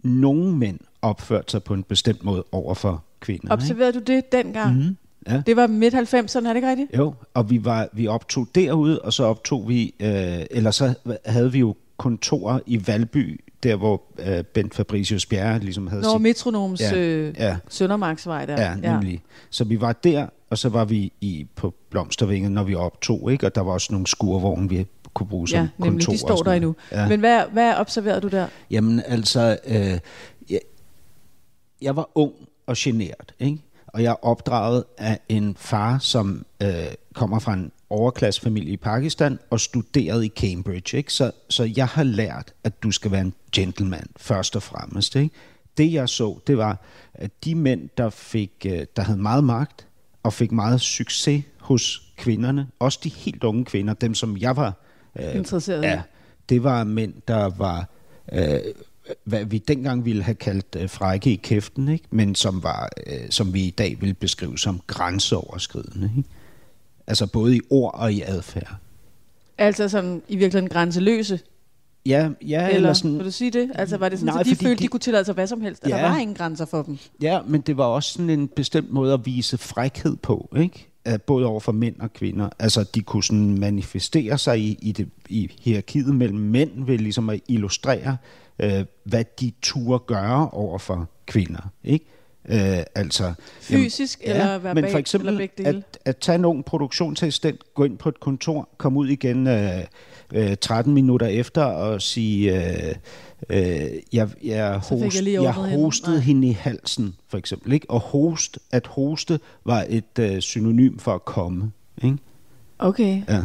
nogle mænd opførte sig på en bestemt måde over for kvinder. ikke? Observerede du det dengang? Mm. Ja. Det var midt 90'erne, er det ikke rigtigt? Jo, og vi, var, vi optog derude, og så optog vi, øh, eller så havde vi jo kontorer i Valby, der hvor øh, Bent Fabricius Bjerre ligesom havde Når sit... Metronoms Ja, øh, ja. Søndermarksvej der. Ja, nemlig. Ja. Så vi var der, og så var vi i, på Blomstervinget, når vi optog, ikke? og der var også nogle skurvogne, vi kunne bruge som Ja, nemlig. kontor. De står der endnu. Ja. Men hvad, hvad observerede du der? Jamen altså, øh, jeg, jeg var ung og genert, ikke? Og jeg er opdraget af en far, som øh, kommer fra en overklassefamilie i Pakistan og studerede i Cambridge. Ikke? Så, så jeg har lært, at du skal være en gentleman først og fremmest. Ikke? Det jeg så, det var, at de mænd, der, fik, øh, der havde meget magt og fik meget succes hos kvinderne, også de helt unge kvinder, dem som jeg var øh, Interesseret i. Ja, det var mænd, der var, øh, hvad vi dengang ville have kaldt øh, frække i kæften, ikke? men som, var, øh, som vi i dag vil beskrive som grænseoverskridende. Ikke? Altså både i ord og i adfærd. Altså sådan i virkeligheden grænseløse? Ja, ja eller, Eller, sådan, vil du sige det? Altså var det sådan, Nej, at de følte, de, de- kunne tillade sig hvad som helst? Ja. Ja. Der var ingen grænser for dem? ja, men det var også sådan en bestemt måde at vise frækhed på, ikke? Både over for mænd og kvinder. Altså, de kunne sådan manifestere sig i, i, det, i hierarkiet mellem mænd ved ligesom at illustrere, øh, hvad de turde gøre over for kvinder, ikke? Øh, altså, Fysisk eller verbalt, men for eksempel eller? At, at tage en ung produktionsassistent, gå ind på et kontor, komme ud igen øh, øh, 13 minutter efter og sige, øh, øh, jeg, jeg, jeg host, jeg hende. hostede Nej. hende i halsen, for eksempel. Ikke? Og host, at hoste var et øh, synonym for at komme. Ikke? Okay. Ja.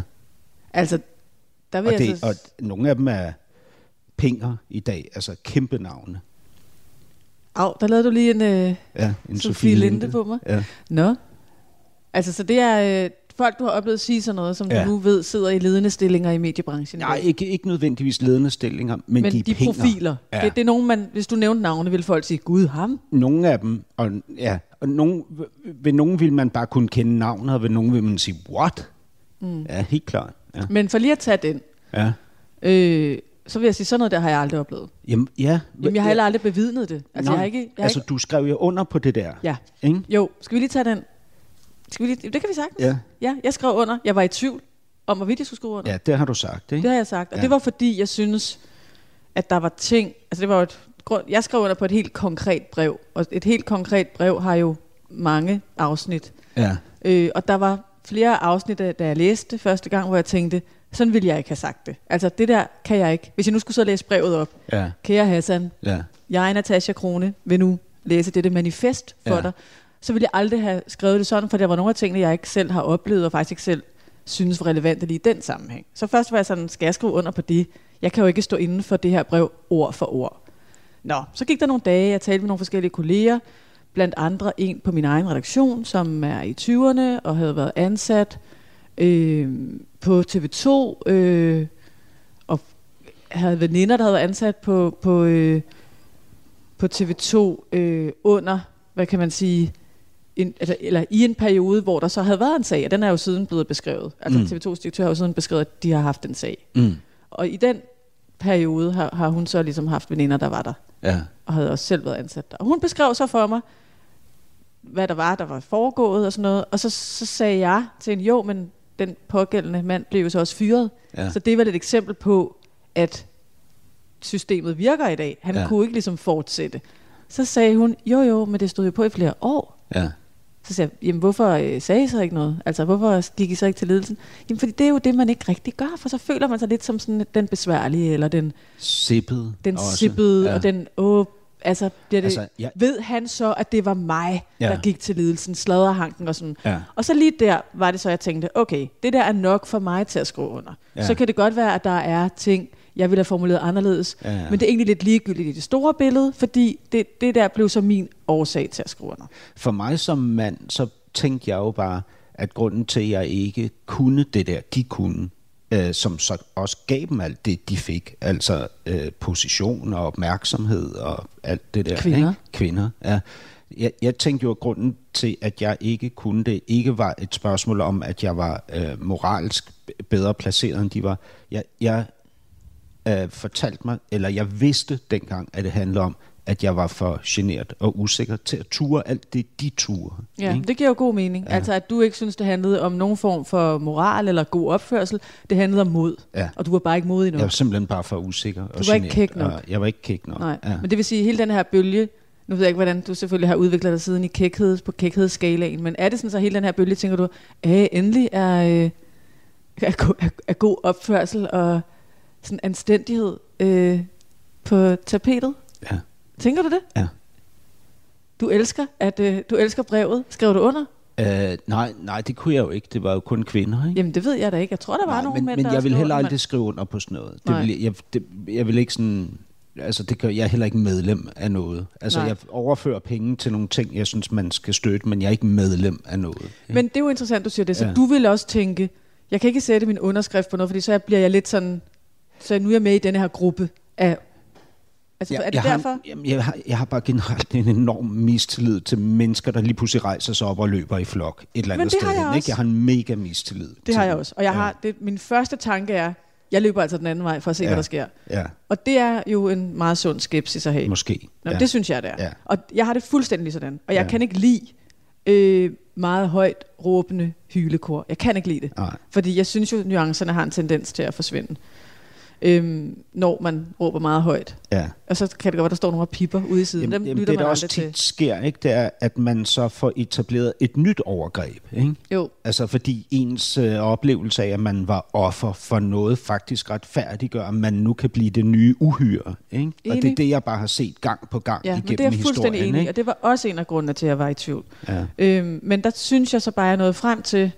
Altså, der vil Og, jeg det, så... og nogle af dem er pinger i dag, altså kæmpe navne. Au, der lavede du lige en uh, Ja, en Sofie Linde på mig. Ja. Nå. Altså, så det er øh, folk, du har oplevet sige sådan noget, som ja. Du nu ved sidder i ledende stillinger i mediebranchen. Nej, ikke, ikke nødvendigvis ledende stillinger, men, men de, de, er profiler. Ja. Det, det er nogen, man, hvis du nævnte navne, vil folk sige, gud, ham? Nogle af dem, og, ja, og nogen, ved nogen vil man bare kunne kende navnet, og ved nogen vil man sige, what? Mm. Ja, helt klart. Ja. Men for lige at tage den, ja. øh, så vil jeg sige, sådan noget der har jeg aldrig oplevet. Jamen, ja. Jamen, jeg har heller aldrig bevidnet det. Altså, Nå, jeg har ikke... Jeg har altså, ikke du skrev jo under på det der. ja. Ikke? Jo, skal vi lige tage den? Skal vi lige, det kan vi sagtens. Ja. ja. Jeg skrev under. Jeg var i tvivl om, hvorvidt jeg skulle skrive under. Ja, det har du sagt, ikke? Det har jeg sagt. Og Ja. det var fordi, jeg synes, at der var ting... Altså det var et, grund- jeg skrev under på et helt konkret brev. Og et helt konkret brev har jo mange afsnit. Ja. Øh, og der var flere afsnit, da jeg læste det første gang, hvor jeg tænkte, sådan ville jeg ikke have sagt det. Altså det der kan jeg ikke. Hvis jeg nu skulle så læse brevet op. Ja. Kære Hassan, Ja. jeg, Natasha Krone, vil nu læse dette manifest for Ja. dig. Så ville jeg aldrig have skrevet det sådan, for der var nogle af tingene, jeg ikke selv har oplevet, og faktisk ikke selv synes var relevante lige i den sammenhæng. Så først var jeg sådan, skal jeg skrive under på det? Jeg kan jo ikke stå inden for det her brev ord for ord. Nå, så gik der nogle dage, jeg talte med nogle forskellige kolleger, blandt andre en på min egen redaktion, som er i 20'erne og havde været ansat øh, på TV2, øh, og havde veninder, der havde været ansat på, på, øh, på TV2 øh, under, hvad kan man sige, en, altså, eller i en periode, hvor der så havde været en sag, og den er jo siden blevet beskrevet. Altså Mm. mm. TV2's direktør har jo siden beskrevet, at de har haft en sag. Mm. Og i den periode har, har hun så ligesom haft veninder, der var der, Ja. og havde også selv været ansat der. Og hun beskrev så for mig, hvad der var, der var foregået og sådan noget. Og så, så sagde jeg til hende, jo, men den pågældende mand blev jo så også fyret. Ja. Så det vel et eksempel på, at systemet virker i dag. Han ja. kunne ikke ligesom fortsætte. Så sagde hun, jo jo, men det stod jo på i flere år. Ja. Så sagde jeg, jamen hvorfor øh, sagde I så ikke noget? Altså hvorfor gik I så ikke til ledelsen? Jamen fordi det er jo det, man ikke rigtig gør, for så føler man sig lidt som sådan den besværlige, eller den, Sippet. den også. sippede, ja. og den, åh, altså, bliver det, Altså, ja. ved han så, at det var mig, Ja. der gik til ledelsen, sladderhanken og sådan. Ja. Og så lige der var det så, jeg tænkte, okay, det der er nok for mig til at skrive under. Ja. Så kan det godt være, at der er ting jeg ville have formuleret anderledes. Ja, ja. Men det er egentlig lidt ligegyldigt i det store billede, fordi det, det der blev så min årsag til at skrive under. For mig som mand, så tænkte jeg jo bare, at grunden til, at jeg ikke kunne det der, de kunne, øh, som så også gav dem alt det, de fik, altså øh, position og opmærksomhed og alt det der. Kvinder. Ikke? Kvinder, ja. Jeg, jeg tænkte jo, at grunden til, at jeg ikke kunne det, ikke var et spørgsmål om, at jeg var øh, moralsk bedre placeret, end de var. Jeg, jeg øh, fortalte mig, eller jeg vidste dengang, at det handlede om, at jeg var for generet og usikker til at ture alt det, de ture. Ja, ikke? det giver jo god mening. Ja. Altså, at du ikke synes, det handlede om nogen form for moral eller god opførsel. Det handlede om mod. Ja. Og du var bare ikke modig nok. Jeg var simpelthen bare for usikker. og Du var ikke genert, kæk nok. Jeg var ikke kæk nok. Nej, Ja. men det vil sige, at hele den her bølge, nu ved jeg ikke, hvordan du selvfølgelig har udviklet dig siden i kækhed, på kækhedsskalaen, men er det sådan, så hele den her bølge, tænker du, at endelig er, øh, er, go- er, er god opførsel og sådan anstændighed øh, på tapetet? Ja. Tænker du det? Ja. Du elsker, at øh, du elsker brevet. Skrev du under? Uh, nej, nej, det kunne jeg jo ikke. Det var jo kun kvinder, ikke? Jamen, det ved jeg da ikke. Jeg tror, der var nej, nogle men, mænd, men der jeg vil heller aldrig skrive under på sådan noget. Det vil, jeg, det, jeg vil ikke sådan... Altså, det gør, jeg er heller ikke medlem af noget. Altså, Nej. jeg overfører penge til nogle ting, jeg synes, man skal støtte, men jeg er ikke medlem af noget. ikke? Men det er jo interessant, du siger det. Så ja. du vil også tænke, jeg kan ikke sætte min underskrift på noget, fordi så bliver jeg lidt sådan, så nu er jeg med i denne her gruppe af... Altså, er det jeg derfor? Har, jamen, jeg, har, jeg har bare generelt en enorm mistillid til mennesker, der lige pludselig rejser sig op og løber i flok et eller Men andet det sted. har jeg også. Ikke? Jeg har en mega mistillid. Det til har jeg også. Og jeg ja. har, det, min første tanke er, jeg løber altså den anden vej for at se, ja. Ja. hvad der sker. Ja, Og det er jo en meget sund skepsis at have. måske. Nå, ja. Det synes jeg, det er. Ja. Og jeg har det fuldstændig sådan. Og jeg Ja. ja. kan ikke lide øh, meget højt råbende hylekor. Jeg kan ikke lide det. Nej. Fordi jeg synes jo, nuancerne har en tendens til at forsvinde. Øhm, når man råber meget højt. Ja. Og så kan det godt være, der står nogle og pipper ude i siden. Jamen, Dem jamen, lytter det, der man også aldrig tit til. sker, ikke, det er, at man så får etableret et nyt overgreb. Ikke? Jo, Altså fordi ens øh, oplevelse af, at man var offer for noget, faktisk retfærdiggør, at man nu kan blive det nye uhyre. Ikke? Og det er Enig. det, jeg bare har set gang på gang ja, men igennem det er jeg fuldstændig historien. enig ikke? Og det var også en af grundene til, at jeg var i tvivl. Ja. Øhm, men der synes jeg så bare, at jeg nåede frem til,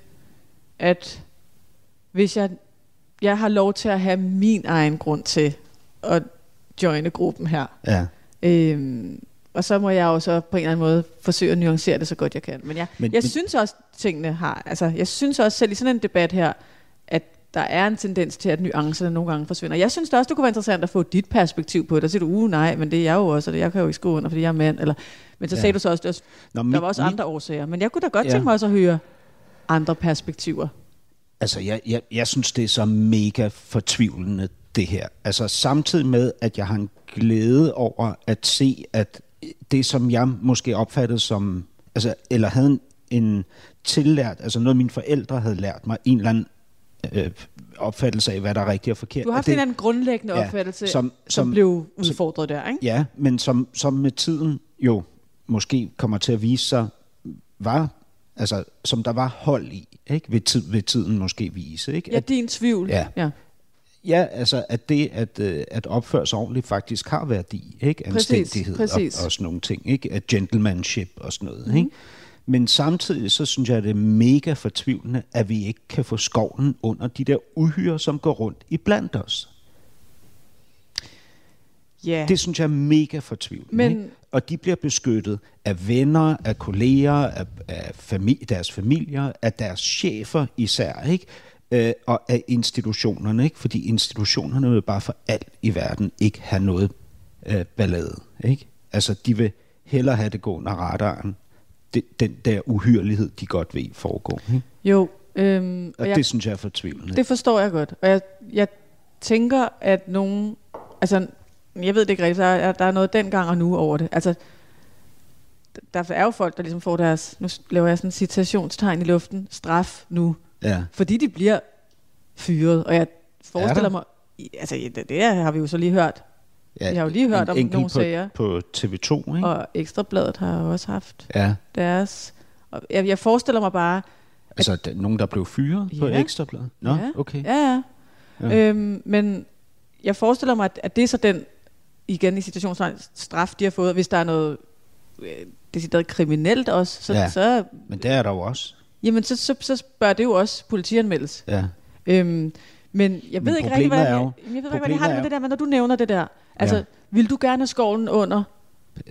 at hvis jeg, jeg har lov til at have min egen grund til at joine gruppen her, Ja. øhm, og så må jeg jo så på en eller anden måde forsøge at nuancere det så godt jeg kan. Men jeg, Men- jeg men- synes også, tingene har, altså jeg synes også selv i sådan en debat her, at der er en tendens til, at nuancerne nogle gange forsvinder. Jeg synes da også, det kunne være interessant at få dit perspektiv på det. Der siger du, uh nej, men det er jeg jo også, og det, jeg kan jo ikke skrive under, fordi jeg er mand. Eller, men så Ja. sagde du så også, at Nå, der mit- var også mit- andre årsager. Men jeg kunne da godt ja. tænke mig også at høre andre perspektiver. Altså, jeg, jeg, jeg synes, det er så mega fortvivlende, det her. Altså, samtidig med, at jeg har en glæde over at se, at det, som jeg måske opfattede som, altså, eller havde en, en tillært, altså noget mine forældre havde lært mig, en eller anden øh, opfattelse af, hvad der er rigtigt og forkert. Du har haft det, en eller anden grundlæggende Ja, opfattelse, som- som, som, som- som blev udfordret der, ikke? Ja, men som, som med tiden jo måske kommer til at vise sig, var, altså, som der var hold i, ikke? Ved, tid, ved tiden måske vise. Ikke? Ja, At, din tvivl. Ja. ja. ja, altså at det at, øh, at opføre sig ordentligt faktisk har værdi, ikke? Præcis, Anstændighed præcis. Og, og sådan nogle ting, ikke? At gentlemanship og sådan noget, mm. ikke? Men samtidig så synes jeg, at det er mega fortvivlende, at vi ikke kan få skoven under de der uhyre, som går rundt i blandt os. Ja. Det synes jeg er mega fortvivlende. Men- ikke? Og de bliver beskyttet af venner, af kolleger, af, af fami- deres familier, af deres chefer især, ikke? Øh, og af institutionerne, ikke? Fordi institutionerne vil bare for alt i verden ikke have noget øh, ballade, ikke? Altså, de vil hellere have det gå under radaren. Det, den der uhyrlighed, de godt ved foregår. Ikke? Jo, øhm, Og og jeg, det synes jeg er fortvivlende. det forstår jeg godt. Og jeg, jeg tænker, at nogen... Altså, jeg ved det ikke rigtigt, der er, der er noget dengang og nu over det. Altså, der er jo folk, der ligesom får deres... Nu laver jeg sådan en citationstegn i luften. Straf nu. Ja. Fordi de bliver fyret. Og jeg forestiller mig... Altså, det, det har vi jo så lige hørt. ja Vi har jo lige hørt en om nogle på, sager. på TV2, ikke? Og Ekstrabladet har jo også haft Ja. deres... Og jeg, jeg forestiller mig bare... Altså, der, nogen, der blev fyret på Ja. Ekstrabladet? Nå, ja, okay. Ja. Ja. ja. Øhm, men jeg forestiller mig, at, at det er så den, igen i situationstegn, straf, de har fået, hvis der er noget øh, decideret kriminelt også, så, Ja. så, Men det er der jo også. jamen, så, så, så bør det jo også politianmeldes. Ja. Øhm, Men jeg ved Men ikke rigtig, hvad, jeg, jeg ved ikke, hvad det har med det der, men når du nævner det der, altså, Ja. vil du gerne have skovlen under,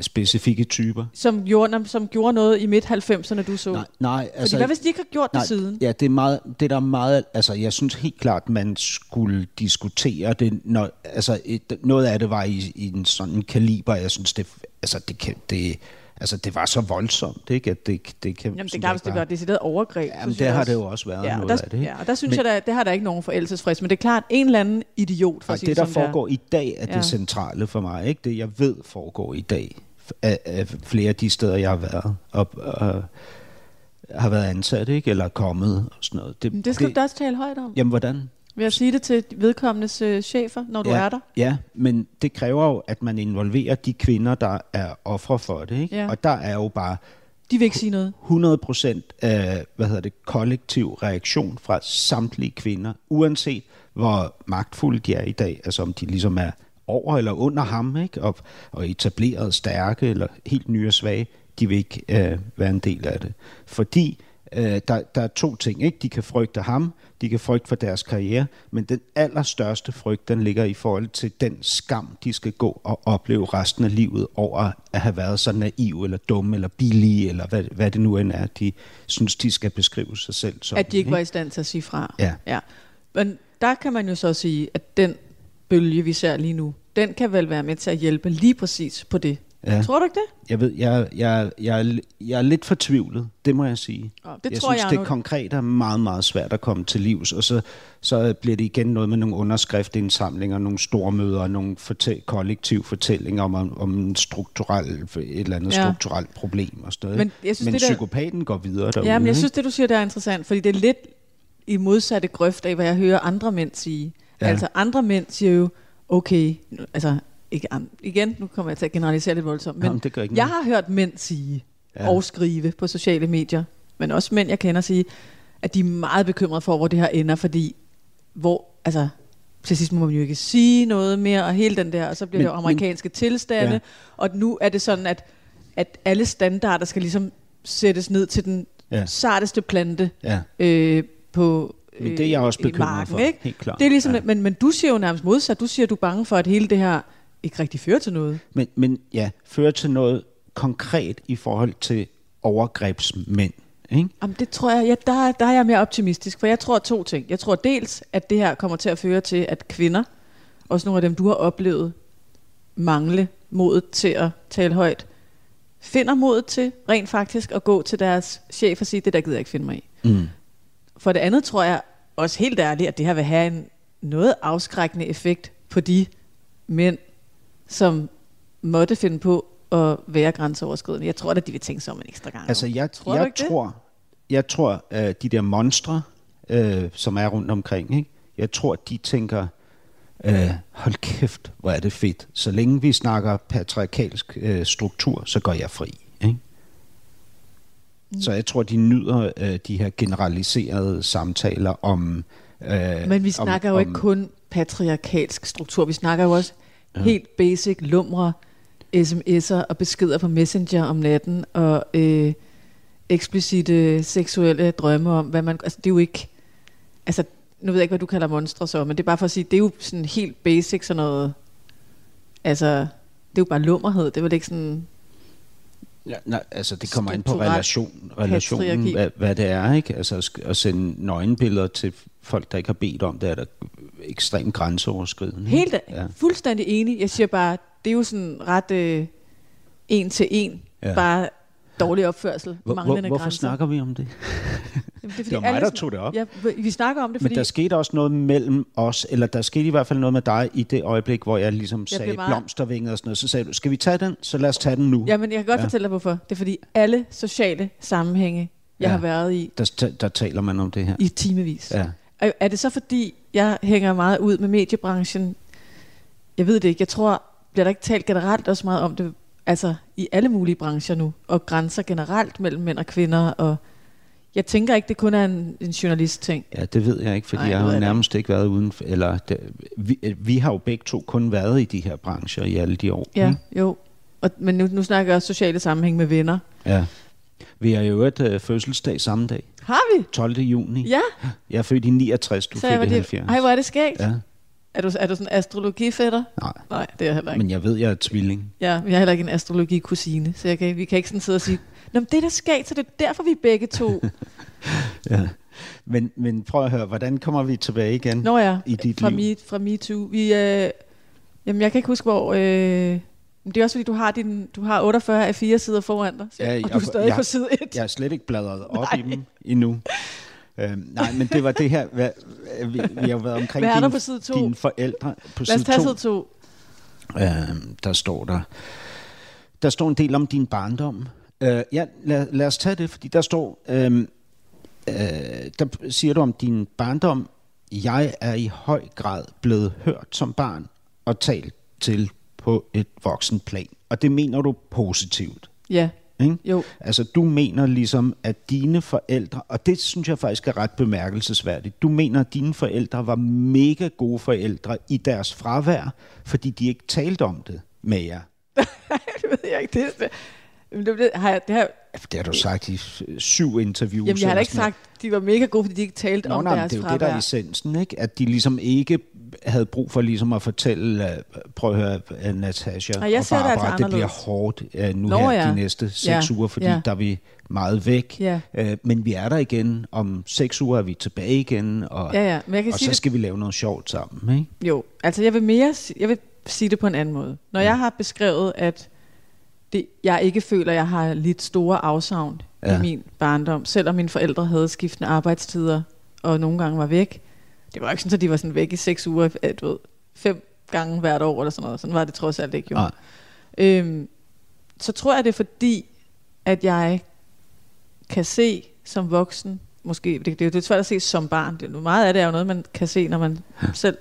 Specifikke typer. som gjorde, som gjorde noget i midt-90'erne, du så? Nej, nej Fordi altså, hvad hvis de ikke har gjort det nej, siden? Ja, det er meget, det der er meget, altså jeg synes helt klart, man skulle diskutere det, når, altså et, noget af det var i, i en sådan kaliber, jeg synes det, altså det kan, det, altså det var så voldsomt, ikke, at det, det kan... Jamen, det er klart, hvis det var decideret overgreb. Jamen, det har også- det jo også været ja, og noget der, af det, ikke? Ja, og der synes Men- jeg, der, det har der ikke nogen forældelsesfrist, men det er klart, en eller anden idiot, for Ej, det, der det er. foregår i dag, er Ja. det centrale for mig. Ikke? Det, jeg ved, foregår i dag. Af, af flere af de steder, jeg har været. Og, og, har været ansat, ikke? Eller kommet og sådan noget. Men det skal det, du da også tale højt om. Jamen, hvordan? Vil jeg sige det til vedkommendes øh, chefer, når du ja, er der? Ja, men det kræver jo, at man involverer de kvinder, der er ofre for det. Ikke? Ja. Og der er jo bare De vil ikke sige noget. 100% af, hvad hedder det, kollektiv reaktion fra samtlige kvinder, uanset hvor magtfulde de er i dag, altså om de ligesom er over eller under ham, ikke? Og, og etableret stærke eller helt nye og svage, de vil ikke øh, være en del af det. Fordi øh, der, der er to ting, ikke? De kan frygte ham, de kan frygte for deres karriere, men den allerstørste frygt, den ligger i forhold til den skam, de skal gå og opleve resten af livet over at have været så naiv eller dum eller billige, eller hvad, hvad det nu end er, de synes, de skal beskrive sig selv som. At de ikke var i stand til at sige fra. Ja. ja. Men der kan man jo så sige, at den bølge, vi ser lige nu, den kan vel være med til at hjælpe lige præcis på det. Ja. Tror du ikke det? Jeg ved, jeg, jeg, jeg, jeg er lidt fortvivlet, det må jeg sige. Åh, det jeg tror synes, jeg det nu- konkret er meget, meget svært at komme til livs, og så, så bliver det igen noget med nogle underskriftindsamlinger, nogle store møder, nogle fortæl, kollektiv fortællinger om, om en strukturel, et eller andet Ja. strukturelt problem og sådan. Men jeg synes, men det der- psykopaten går videre derude. Ja, men jeg synes, det du siger, der er interessant, fordi det er lidt i modsatte grøft af, hvad jeg hører andre mænd sige. Ja. Altså andre mænd siger jo, okay, altså ikke igen, nu kommer jeg til at generalisere lidt voldsomt, men Jamen, det gør ikke jeg noget. har hørt mænd sige ja. Og skrive på sociale medier, men også mænd, jeg kender sige, at de er meget bekymrede for, hvor det her ender, fordi hvor, altså, til sidst må man jo ikke sige noget mere, og hele den der, og så bliver Men- det jo amerikanske tilstande, ja. Og nu er det sådan, at, at alle standarder skal ligesom sættes ned til den ja. Sarteste plante Ja. øh, på Men det er jeg også bekymret marken, for, Ikke? helt klart. Det er ligesom, ja. Men, men du siger jo nærmest modsat. Du siger, du er bange for, at hele det her ikke rigtig fører til noget. Men, men ja, fører til noget konkret i forhold til overgrebsmænd. Ikke? Jamen, det tror jeg, ja, der, der er jeg mere optimistisk, for jeg tror to ting. Jeg tror dels, at det her kommer til at føre til, at kvinder, også nogle af dem, du har oplevet, mangle modet til at tale højt, finder modet til rent faktisk at gå til deres chef og sige, det der gider jeg ikke finde mig i. Mm. For det andet tror jeg også helt ærligt, at det her vil have en noget afskrækkende effekt på de mænd, som måtte finde på at være grænseoverskridende. Jeg tror at de vil tænke sig om en ekstra gang. Altså, jeg, Tror jeg, det? tror, jeg tror, at de der monstre, øh, som er rundt omkring, ikke? jeg tror, de tænker, øh, hold kæft, hvor er det fedt. Så længe vi snakker patriarkalsk øh, struktur, så går jeg fri. Ikke? Mm. Så jeg tror, de nyder øh, de her generaliserede samtaler om... Øh, Men vi om- snakker jo om, ikke kun patriarkalsk struktur. Vi snakker jo også ja. helt basic lumre, sms'er og beskeder på Messenger om natten, og øh, eksplicite seksuelle drømme om, hvad man... Altså, det er jo ikke... Altså, nu ved jeg ikke, hvad du kalder monstre så, men det er bare for at sige, det er jo sådan helt basic sådan noget... Altså, det er jo bare lummerhed. Det er vel ikke sådan... Ja, nej, altså det kommer ind på relation, relationen, hvad, hvad det er, ikke? Altså at sende nøgenbilleder til folk, der ikke har bedt om det, er da ekstremt grænseoverskridende. Helt Ja. fuldstændig enig. Jeg siger bare, det er jo sådan ret øh, en til en. Ja. Bare dårlig opførsel, Hvor, hvor, manglende hvorfor grænser. snakker vi om det? Jamen, det, er, Det var mig, alle der tog det op. Ja, vi snakker om det, Men fordi... der skete også noget mellem os, eller der skete i hvert fald noget med dig i det øjeblik, hvor jeg ligesom Jeg sagde meget- blomstervinger og sådan noget. Så sagde du, skal vi tage den? Så lad os tage den nu. Jamen, jeg kan godt ja. Ja. fortælle dig, hvorfor. Det er fordi alle sociale sammenhænge, jeg Ja. har været i, Der, der, der taler man om det her. i timevis. Ja. Er, er det så fordi, jeg hænger meget ud med mediebranchen? Jeg ved det ikke. Jeg tror, bliver der ikke talt generelt også meget om det, altså i alle mulige brancher nu, og grænser generelt mellem mænd og kvinder, og jeg tænker ikke, det kun er en, en journalist-ting. Ja, det ved jeg ikke, fordi Nej, jeg det har jo nærmest ikke været uden eller det, vi, øh, vi har jo begge to kun været i de her brancher i alle de år. Ja, ikke? jo. Og, men nu, nu snakker jeg også sociale sammenhæng med venner. ja. Vi har jo et øh, fødselsdag samme dag. Har vi? 12. juni. Ja. Jeg er født i 69, du er født i det. 70. Ej, hvor er det skægt. Ja, Er du, er du sådan en astrologifætter? nej. Nej, det er jeg heller ikke. Men jeg ved, jeg er tvilling. Ja, jeg har heller ikke en astrologikusine, så jeg kan, vi kan ikke sådan sidde og sige, Nå, men det er da skægt, så det er derfor, vi er begge to. [LAUGHS] Ja. Men, men prøv at høre, hvordan kommer vi tilbage igen Nå ja, i dit fra, liv? me, fra MeToo. Vi, øh, jamen, jeg kan ikke huske, hvor... Øh, men det er også fordi, du har, din, du har 48 af fire sider foran dig, så, Ja, og du er stadig jeg- på side 1. Jeg har slet ikke bladret op Nej. i dem endnu. Øhm, nej, men det var det her, hvad, vi, vi har været omkring Hvad er dine, på side to? dine forældre. På Lad os side tage to, side 2. øhm, der står der, der står en del om din barndom. Øh, ja, lad, lad os tage det, fordi der står, øhm, øh, der siger du om din barndom, jeg er i høj grad blevet hørt som barn og talt til på et voksen plan. Og det mener du positivt. Ja, Ikke? jo. Altså, du mener ligesom, at dine forældre, og det synes jeg faktisk er ret bemærkelsesværdigt, du mener, at dine forældre var mega gode forældre i deres fravær, fordi de ikke talte om det med jer. [LAUGHS] det ved jeg ikke. Det, det, men det, har jeg, det har, Det har du sagt i syv interviews. jamen, jeg har da ikke sagt, de var mega gode, fordi de ikke talte Nå, om nej, deres det er jo fravær. det, der er essensen, ikke? At de ligesom ikke havde brug for ligesom at fortælle, uh, prøv at høre, uh, Natasha Nej, jeg og det Barbara, altså det bliver hårdt uh, nu Nå, her ja. de næste seks Ja, uger, fordi ja. der er vi meget væk. Ja. Uh, men vi er der igen. Om seks uger er vi tilbage igen, og, Ja, ja, men jeg kan og sige så det- skal vi lave noget sjovt sammen, ikke? Jo, altså jeg vil mere jeg vil sige det på en anden måde. Når jeg har beskrevet, at det, jeg ikke føler, at jeg har lidt store afsavn ja. Ja. i min barndom, selvom mine forældre havde skiftende arbejdstider og nogle gange var væk. Det var ikke sådan, at de var sådan væk i seks uger, du ved, fem gange hvert år eller sådan noget. Sådan var det trods alt ikke jo. Nej. Øhm, så tror jeg, det er fordi, at jeg kan se som voksen, måske, det, det, det er svært at se som barn, det, er- meget af det er jo noget, man kan se, når man selv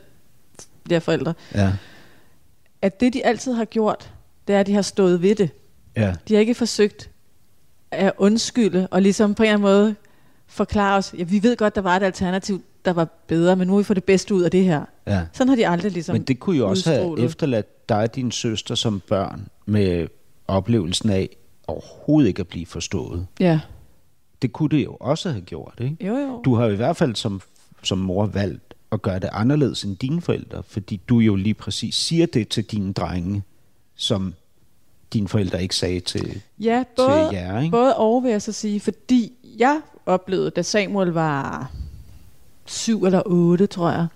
bliver forældre, Ja, at det, de altid har gjort, det er, at de har stået ved det. ja, De har ikke forsøgt at undskylde, og ligesom på en eller anden måde forklare os, ja, vi ved godt, der var et alternativ, der var bedre, men nu må vi få det bedste ud af det her. ja. Sådan har de aldrig ligesom Men det kunne jo også have efterladt dig og din søster som børn med oplevelsen af overhovedet ikke at blive forstået. Ja, Det kunne det jo også have gjort, ikke? jo jo. Du har jo i hvert fald som, som mor valgt at gøre det anderledes end dine forældre, fordi du jo lige præcis siger det til dine drenge, som dine forældre ikke sagde til, Ja, både, til jer, ikke? både og vil jeg så sige, fordi jeg oplevede, da Samuel var syv eller otte, tror jeg,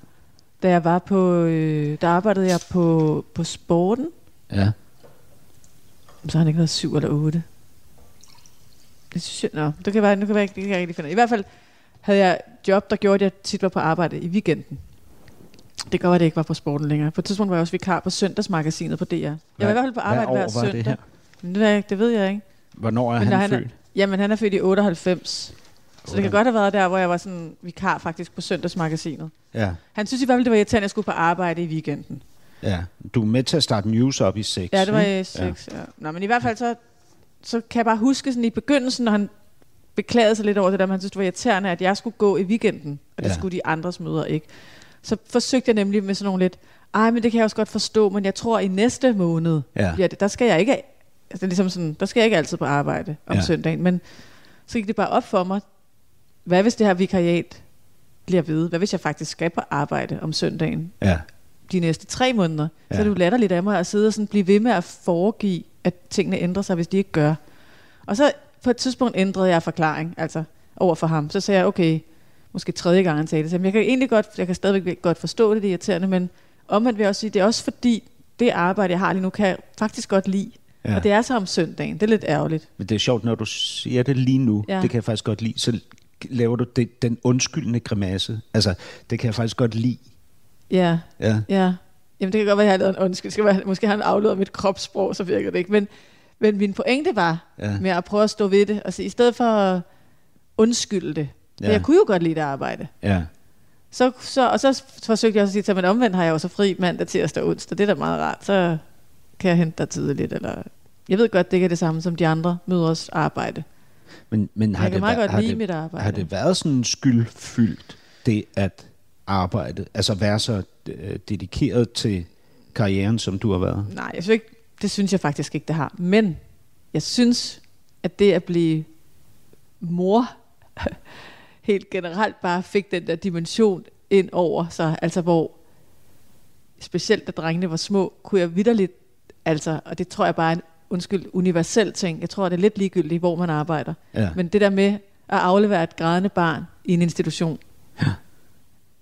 da jeg var på, øh, der arbejdede jeg på, på sporten, Ja, så har han ikke været syv eller otte. Det synes jeg, nå, det kan være, nu kan jeg, ikke- det kan jeg ikke rigtig finde. I hvert fald havde jeg job, der gjorde, at jeg tit var på arbejde i weekenden. Det gør, at det ikke var på sporten længere. På et tidspunkt var jeg også vikar på søndagsmagasinet på DR. Jeg var i hvert fald på arbejde hver søndag. det her? Det, ved jeg ikke, det ved jeg ikke. Hvornår er Men han, han er- født? Jamen, han er født i 98. Så det kan 98. godt have været der, hvor jeg var sådan vikar faktisk på søndagsmagasinet. Ja, Han synes i hvert fald, det var irriterende, at jeg skulle på arbejde i weekenden. ja. Du er med til at starte news op i 6. Ja, det var i 6. Ja. Nå, men i hvert fald så, så kan jeg bare huske sådan i begyndelsen, når han beklagede sig lidt over det der, men han synes, det var irriterende, at jeg skulle gå i weekenden, og det Ja. skulle de andres møder ikke. Så forsøgte jeg nemlig med sådan nogle lidt, ej, men det kan jeg også godt forstå, men jeg tror i næste måned, Ja. ja, der skal jeg ikke, altså ligesom sådan, der skal jeg ikke altid på arbejde om Ja. ja. søndagen, men så gik det bare op for mig, hvad hvis det her vikariat bliver ved? Hvad hvis jeg faktisk skal på arbejde om søndagen Ja, de næste tre måneder? Ja. Så er det jo latterligt af mig at sidde og sådan blive ved med at foregive, at tingene ændrer sig, hvis de ikke gør. Og så på et tidspunkt ændrede jeg forklaring, altså over for ham. Så sagde jeg, okay, måske tredje gang han sagde det, så jeg kan egentlig godt, jeg kan stadigvæk godt forstå det, det er irriterende, men omvendt vil jeg også sige, det er også fordi, det arbejde, jeg har lige nu, kan jeg faktisk godt lide. Ja. Og det er så om søndagen. Det er lidt ærgerligt. men det er sjovt, når du siger det lige nu, Ja. det kan jeg faktisk godt lide, så laver du det, den undskyldende grimasse. Altså, det kan jeg faktisk godt lide. Ja, Ja, ja. Jamen det kan godt være, at jeg har lavet en undskyld. Skal være, måske har han afleveret mit kropssprog, så virker det ikke. Men, men min pointe var Ja. med at prøve at stå ved det. Og så i stedet for at undskylde det. Ja. Ja. Jeg kunne jo godt lide det arbejde. ja, Så, så, og så forsøgte jeg også at sige men omvendt har jeg jo så fri mandag, tirsdag og onsdag. Det er da meget rart. Så kan jeg hente dig tidligt. Eller... Jeg ved godt, det ikke er det samme som de andre møders arbejde. Men, men har, Jeg det, meget væ- godt har, det, mit arbejde. har det været sådan skyldfyldt, det at arbejde, altså være så øh, dedikeret til karrieren, som du har været? Nej, jeg synes ikke, det synes jeg faktisk ikke, det har. Men jeg synes, at det at blive mor [LAUGHS] helt generelt bare fik den der dimension ind over sig, altså hvor specielt da drengene var små, kunne jeg vidderligt, altså, og det tror jeg bare er en, undskyld, universel ting, jeg tror, det er lidt ligegyldigt, hvor man arbejder, Ja. men det der med at aflevere et grædende barn i en institution, Ja.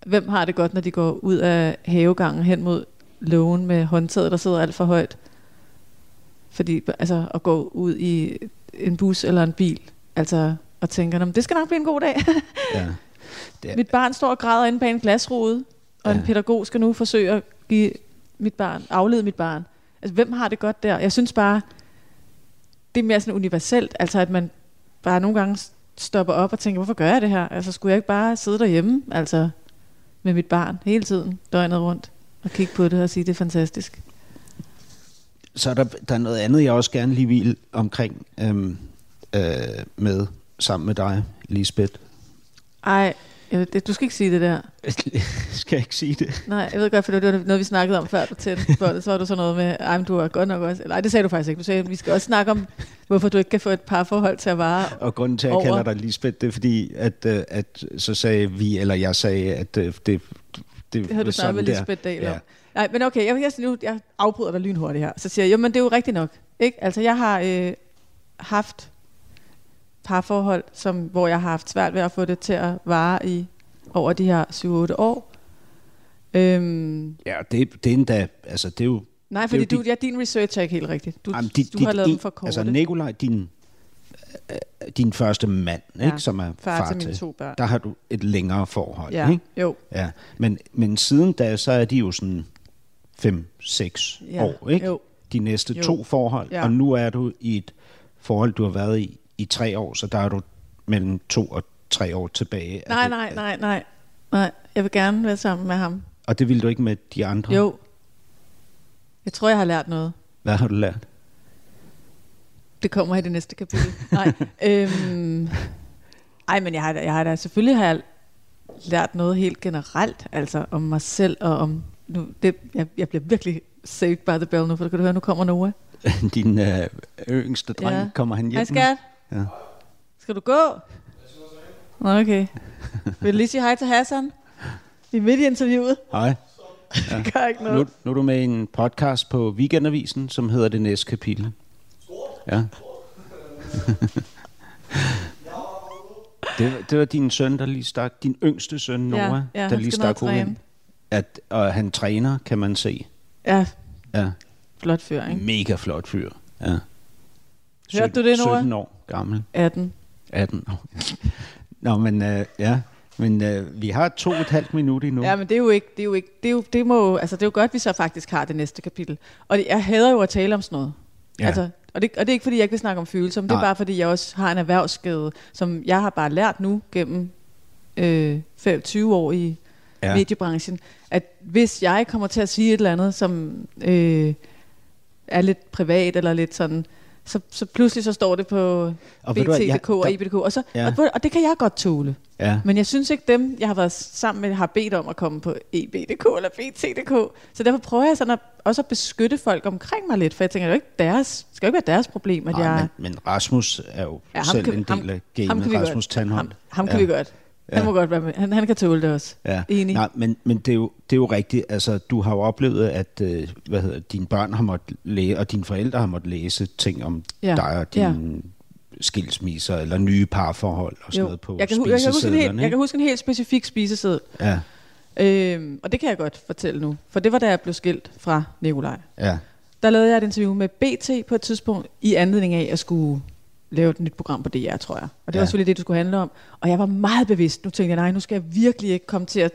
hvem har det godt, når de går ud af havegangen hen mod lågen med håndtaget, der sidder alt for højt? Fordi, altså, at gå ud i en bus eller en bil, altså, og tænker, "Nå, men det skal nok blive en god dag. ja. [LAUGHS] Det er, Mit barn står og græder inde bag en glasrude, og ja. en pædagog skal nu forsøge at give mit barn, aflede mit barn. Altså, hvem har det godt der? Jeg synes bare, det er mere sådan universelt, altså at man bare nogle gange stopper op og tænker, hvorfor gør jeg det her? Altså, skulle jeg ikke bare sidde derhjemme, altså med mit barn hele tiden, døgnet rundt, og kigge på det og sige, det er fantastisk. så er der, der er noget andet, jeg også gerne lige vil omkring øhm, øh, med, sammen med dig, Lisbeth. Ej, det, du skal ikke sige det der. [LAUGHS] Skal jeg ikke sige det? Nej, jeg ved godt, for det var noget, vi snakkede om før du tændte [LAUGHS] båndet. Så var du sådan noget med, ej, men du er godt nok også... Nej, det sagde du faktisk ikke. Du sagde, vi skal også snakke om, hvorfor du ikke kan få et parforhold til at vare. Og grunden til, at jeg Over. kalder dig Lisbeth, det er fordi, at, øh, at så sagde vi, eller jeg sagde, at øh, det, det, Det havde du snakket med. Lisbeth Dahl. Ja. Nej, men okay, jeg, jeg, nu, jeg afbryder dig lynhurtigt her. Så siger jeg, jo, men det er jo rigtigt nok. Ikke? Altså, jeg har øh, haft parforhold, som, hvor jeg har haft svært ved at få det til at vare i over de her 7-8 år. Øhm, Ja, det, det er endda, altså det er jo... nej, fordi jo du, dit- ja, din research er ikke helt rigtig. Du, Jamen, du har lavet den for kort. Altså Nikolaj, din, øh, din første mand, Ja, ikke, som er far far, til mine til, to børn. der har du et længere forhold. ja, Ikke? jo. Ja. Men, men siden da, så er de jo sådan 5-6 Ja, år, ikke? jo. De næste Jo. to forhold. Ja. Og nu er du i et forhold, du har været i i tre år, så der er du mellem to og tre år tilbage. Nej, det- nej, nej, nej. Nej, jeg vil gerne være sammen med ham. Og det vil du ikke med de andre? Jo. Jeg tror, jeg har lært noget. Hvad har du lært? Det kommer i det næste kapitel. Nej, [LAUGHS] øhm, ej, men jeg har, jeg har da, selvfølgelig har jeg lært noget helt generelt, altså om mig selv og om, nu, det, jeg, jeg bliver virkelig saved by the bell nu, for kan du høre, nu kommer Noah. [LAUGHS] Din øh, yngste dreng, Ja. kommer han hjem? Hej skat, Ja. skal du gå? Nå, okay. Vil du lige sige hej til Hassan? Vi er midt i interviewet. Hej. [LAUGHS] Det gør ikke Nu, noget. nu er du med i en podcast på Weekendavisen, som hedder Det Næste Kapitel. Ja. [LAUGHS] det, det var din søn, der lige stak, din yngste søn, Noah, ja, der han lige stak hovedet ind. At, og han træner, kan man se. Ja, Ja. flot fyr, ikke? Mega flot fyr. Ja. Hørte du det, Noah? 17 år gammel. 18. 18 år. Nå, men øh, ja. Men øh, vi har to og et halvt minut endnu. Ja, men det er jo ikke, det er jo ikke, det er jo, det må, altså det er jo godt, at vi så faktisk har det næste kapitel. Og det, jeg hader jo at tale om sådan noget. Ja. Altså, og, det, og det er ikke, fordi jeg ikke vil snakke om følelser, men det er Nej. bare, fordi jeg også har en erhvervsskade, som jeg har bare lært nu gennem øh, 25 år i Ja. mediebranchen, at hvis jeg kommer til at sige et eller andet, som øh, er lidt privat eller lidt sådan, så, så pludselig så står det på Og BT.dk og IBDK, og, så, Ja. og, og det kan jeg godt tåle. ja. Men jeg synes ikke, dem, jeg har været sammen med, har bedt om at komme på EB.dk eller BT.dk. Så derfor prøver jeg sådan at, også at beskytte folk omkring mig lidt, for jeg tænker, det er jo ikke deres, det skal jo ikke være deres problem, at Nej, jeg... men, men Rasmus er jo ja, selv kan- en del af gamet, Rasmus godt. Tandhold. Ham, ham kan ja. vi godt. Han Ja. må godt være med. Han, han kan tåle det også. Ja. Enig. Nej, men, men det, er jo, det er jo rigtigt. Altså, du har jo oplevet, at øh, hvad hedder, dine børn har måttet læse, og dine forældre har måttet læse ting om Ja. dig og dine skilsmisser eller nye parforhold og sådan noget på jeg, kan, jeg, kan huske en helt, jeg kan huske en helt specifik spiseseddel. Ja, Øhm, og det kan jeg godt fortælle nu. For det var da jeg blev skilt fra Nikolaj. ja, Der lavede jeg et interview med BT på et tidspunkt, i anledning af at skulle lave et nyt program på DR, tror jeg. Og det Ja. var selvfølgelig det, det skulle handle om. Og jeg var meget bevidst. Nu tænkte jeg, nej, nu skal jeg virkelig ikke komme til at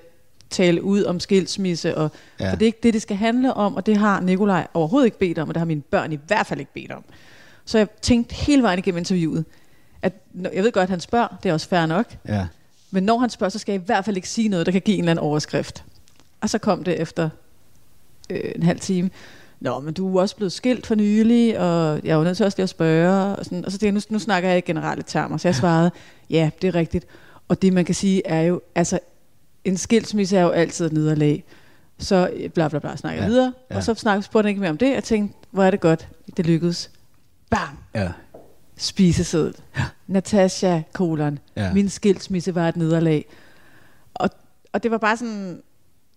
tale ud om skilsmisse. Og, Ja. For det er ikke det, det skal handle om, og det har Nikolaj overhovedet ikke bedt om, og det har mine børn i hvert fald ikke bedt om. Så jeg tænkte hele vejen igennem interviewet, at jeg ved godt, at han spørger, det er også fair nok, ja. men når han spørger, så skal jeg i hvert fald ikke sige noget, der kan give en eller anden overskrift. Og så kom det efter øh, en halv time. Nå, men du er også blevet skilt for nylig, og jeg er jo nødt til også lige at spørge. Og, sådan, og så tænkte jeg, nu, nu snakker jeg i generelle termer. Så jeg svarede, ja, det er rigtigt. Og det man kan sige er jo, altså en skilsmisse er jo altid et nederlag. Så øh, bla bla bla, snakker Ja, videre. ja. Og så snakkede spurgte ikke mere om det. Jeg tænkte, hvor er det godt, det lykkedes. Bam! ja. spiseseddel. Ja. Natasha, kolon. Ja. Min skilsmisse var et nederlag. Og, og det var bare sådan,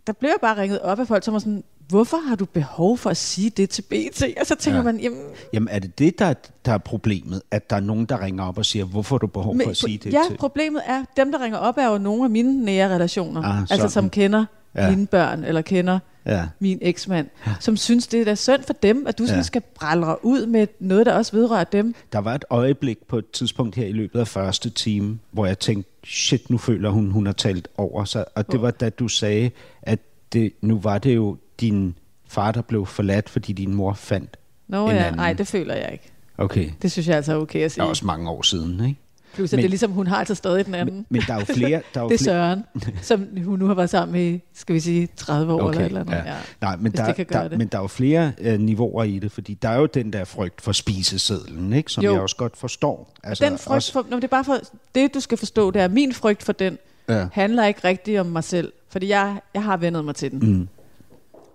der blev jeg bare ringet op af folk, som var sådan, hvorfor har du behov for at sige det til BT? Og så tænker Ja. ja. man, jamen, Jamen er det det, der, er- der er problemet? At der er nogen, der ringer op og siger, hvorfor har du behov for at sige det ja, til? problemet er, dem der ringer op er jo nogle af mine nære relationer. Ah, altså sådan. som kender Ja. ja. mine børn, eller kender Ja. min eksmand, ja. som synes, det er da synd for dem, at du sådan Ja. skal brallre ud med noget, der også vedrører dem. Der var et øjeblik på et tidspunkt her i løbet af første time, hvor jeg tænkte, shit, nu føler hun, hun har talt over sig. Og det var da du sagde, at det, nu var det jo din far, der blev forladt, fordi din mor fandt Nå en ja, anden. nej, det føler jeg ikke. Okay, Det synes jeg altså er okay at det sige. er også mange år siden, ikke? Plus, at Men- det er ligesom, hun har altså stadig den anden. Men, men der er jo flere... Der er jo [LAUGHS] det er flere, Søren, [LAUGHS] som hun nu har været sammen med, i, skal vi sige, 30 år eller et eller andet. ja. Nej, men der, det der, det. men der er jo flere øh, niveauer i det, fordi der er jo den der frygt for spisesedlen, ikke? som Jo. jeg også godt forstår. Altså, den frygt for, nå, det er bare for, det du skal forstå, det er, min frygt for den Ja. handler ikke rigtigt om mig selv, fordi jeg, jeg har vendet mig til den. Mm.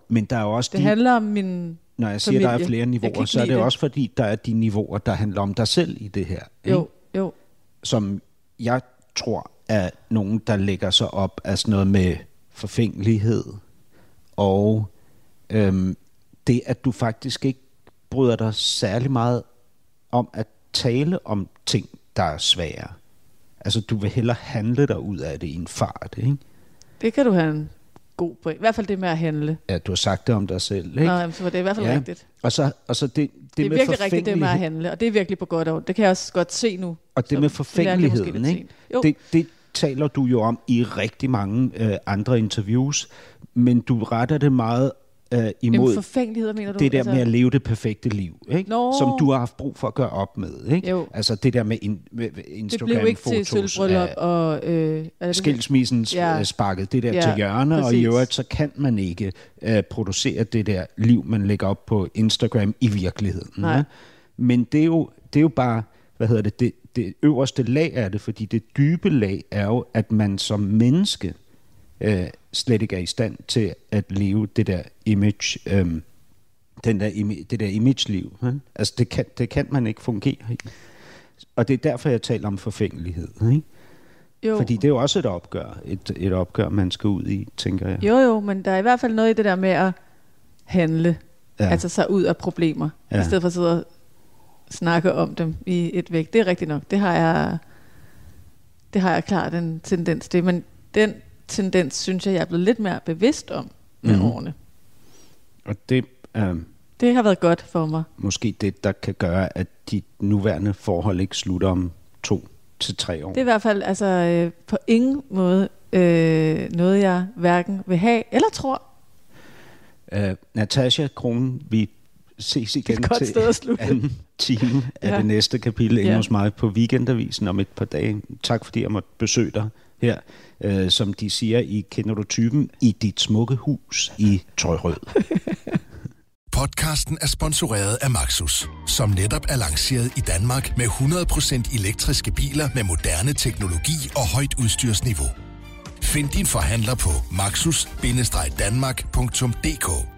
Men der er jo også Det de, handler om min, når jeg siger, der er familie. flere niveauer, så er det det. også fordi, der er de niveauer, der handler om dig selv i det her. Ikke? jo, jo, Som jeg tror er nogen, der lægger sig op af sådan noget med forfængelighed og øhm, det, at du faktisk ikke bryder dig særlig meget om at tale om ting, der er svære. Altså, du vil hellere handle dig ud af det i en fart, ikke? det kan du have en god point. I hvert fald det med at handle. Ja, du har sagt det om dig selv, ikke? Nå, jamen, så var det i hvert fald Ja. rigtigt. Og så, og så det, det, Det er med virkelig rigtigt, det med at handle, og det er virkelig på godt og ondt. Det kan jeg også godt se nu. Og det med det forfængeligheden, lidt ikke? Det, det taler du jo om i rigtig mange øh, andre interviews, men du retter det meget øh, Jamen, imod forfængelighed, mener du? det der med at leve det perfekte liv, ikke? Nå. som du har haft brug for at gøre op med. Ikke? Jo. Altså det der med, in, med med det blev ikke til Instagram-fotos sølvbryllup og... Øh, det- skilsmissen Ja. ja. sparket det der Ja, til hjørne, og i præcis. øvrigt så kan man ikke øh, producere det der liv, man lægger op på Instagram i virkeligheden. Nej. Ja? Men det er, jo, det er jo bare, hvad hedder det, det, det øverste lag af det, fordi det dybe lag er jo, at man som menneske øh, slet ikke er i stand til at leve det der image, øh, den der, imi- det der image-liv. Ja? Altså det kan, det kan man ikke fungere i. Og det er derfor, jeg taler om forfængelighed. Ikke? Jo. Fordi det er jo også et opgør, et, et opgør, man skal ud i, tænker jeg. Jo, jo, men der er i hvert fald noget i det der med at handle, Ja. altså sig ud af problemer, ja. i stedet for at sidde og snakke om dem i et væk. Det er rigtigt nok. Det har jeg, det har jeg klart en tendens til, men den tendens synes jeg, jeg er blevet lidt mere bevidst om med mm. årene. Og det er Det har været godt for mig. måske det, der kan gøre, at de nuværende forhold ikke slutter om to til tre år. Det er i hvert fald altså, øh, på ingen måde øh, noget, jeg hverken vil have eller tror. Uh, Natasha Kronen, vi ses igen til anden time af Ja. det næste kapitel inde Ja. hos mig på Weekendavisen om et par dage. Tak fordi jeg måtte besøge dig her, øh, som de siger i Kender du typen, i dit smukke hus i Trøjrød. [LAUGHS] Podcasten er sponsoreret af Maxus, som netop er lanceret i Danmark med 100% elektriske biler med moderne teknologi og højt udstyrsniveau. Find din forhandler på maxus-danmark.dk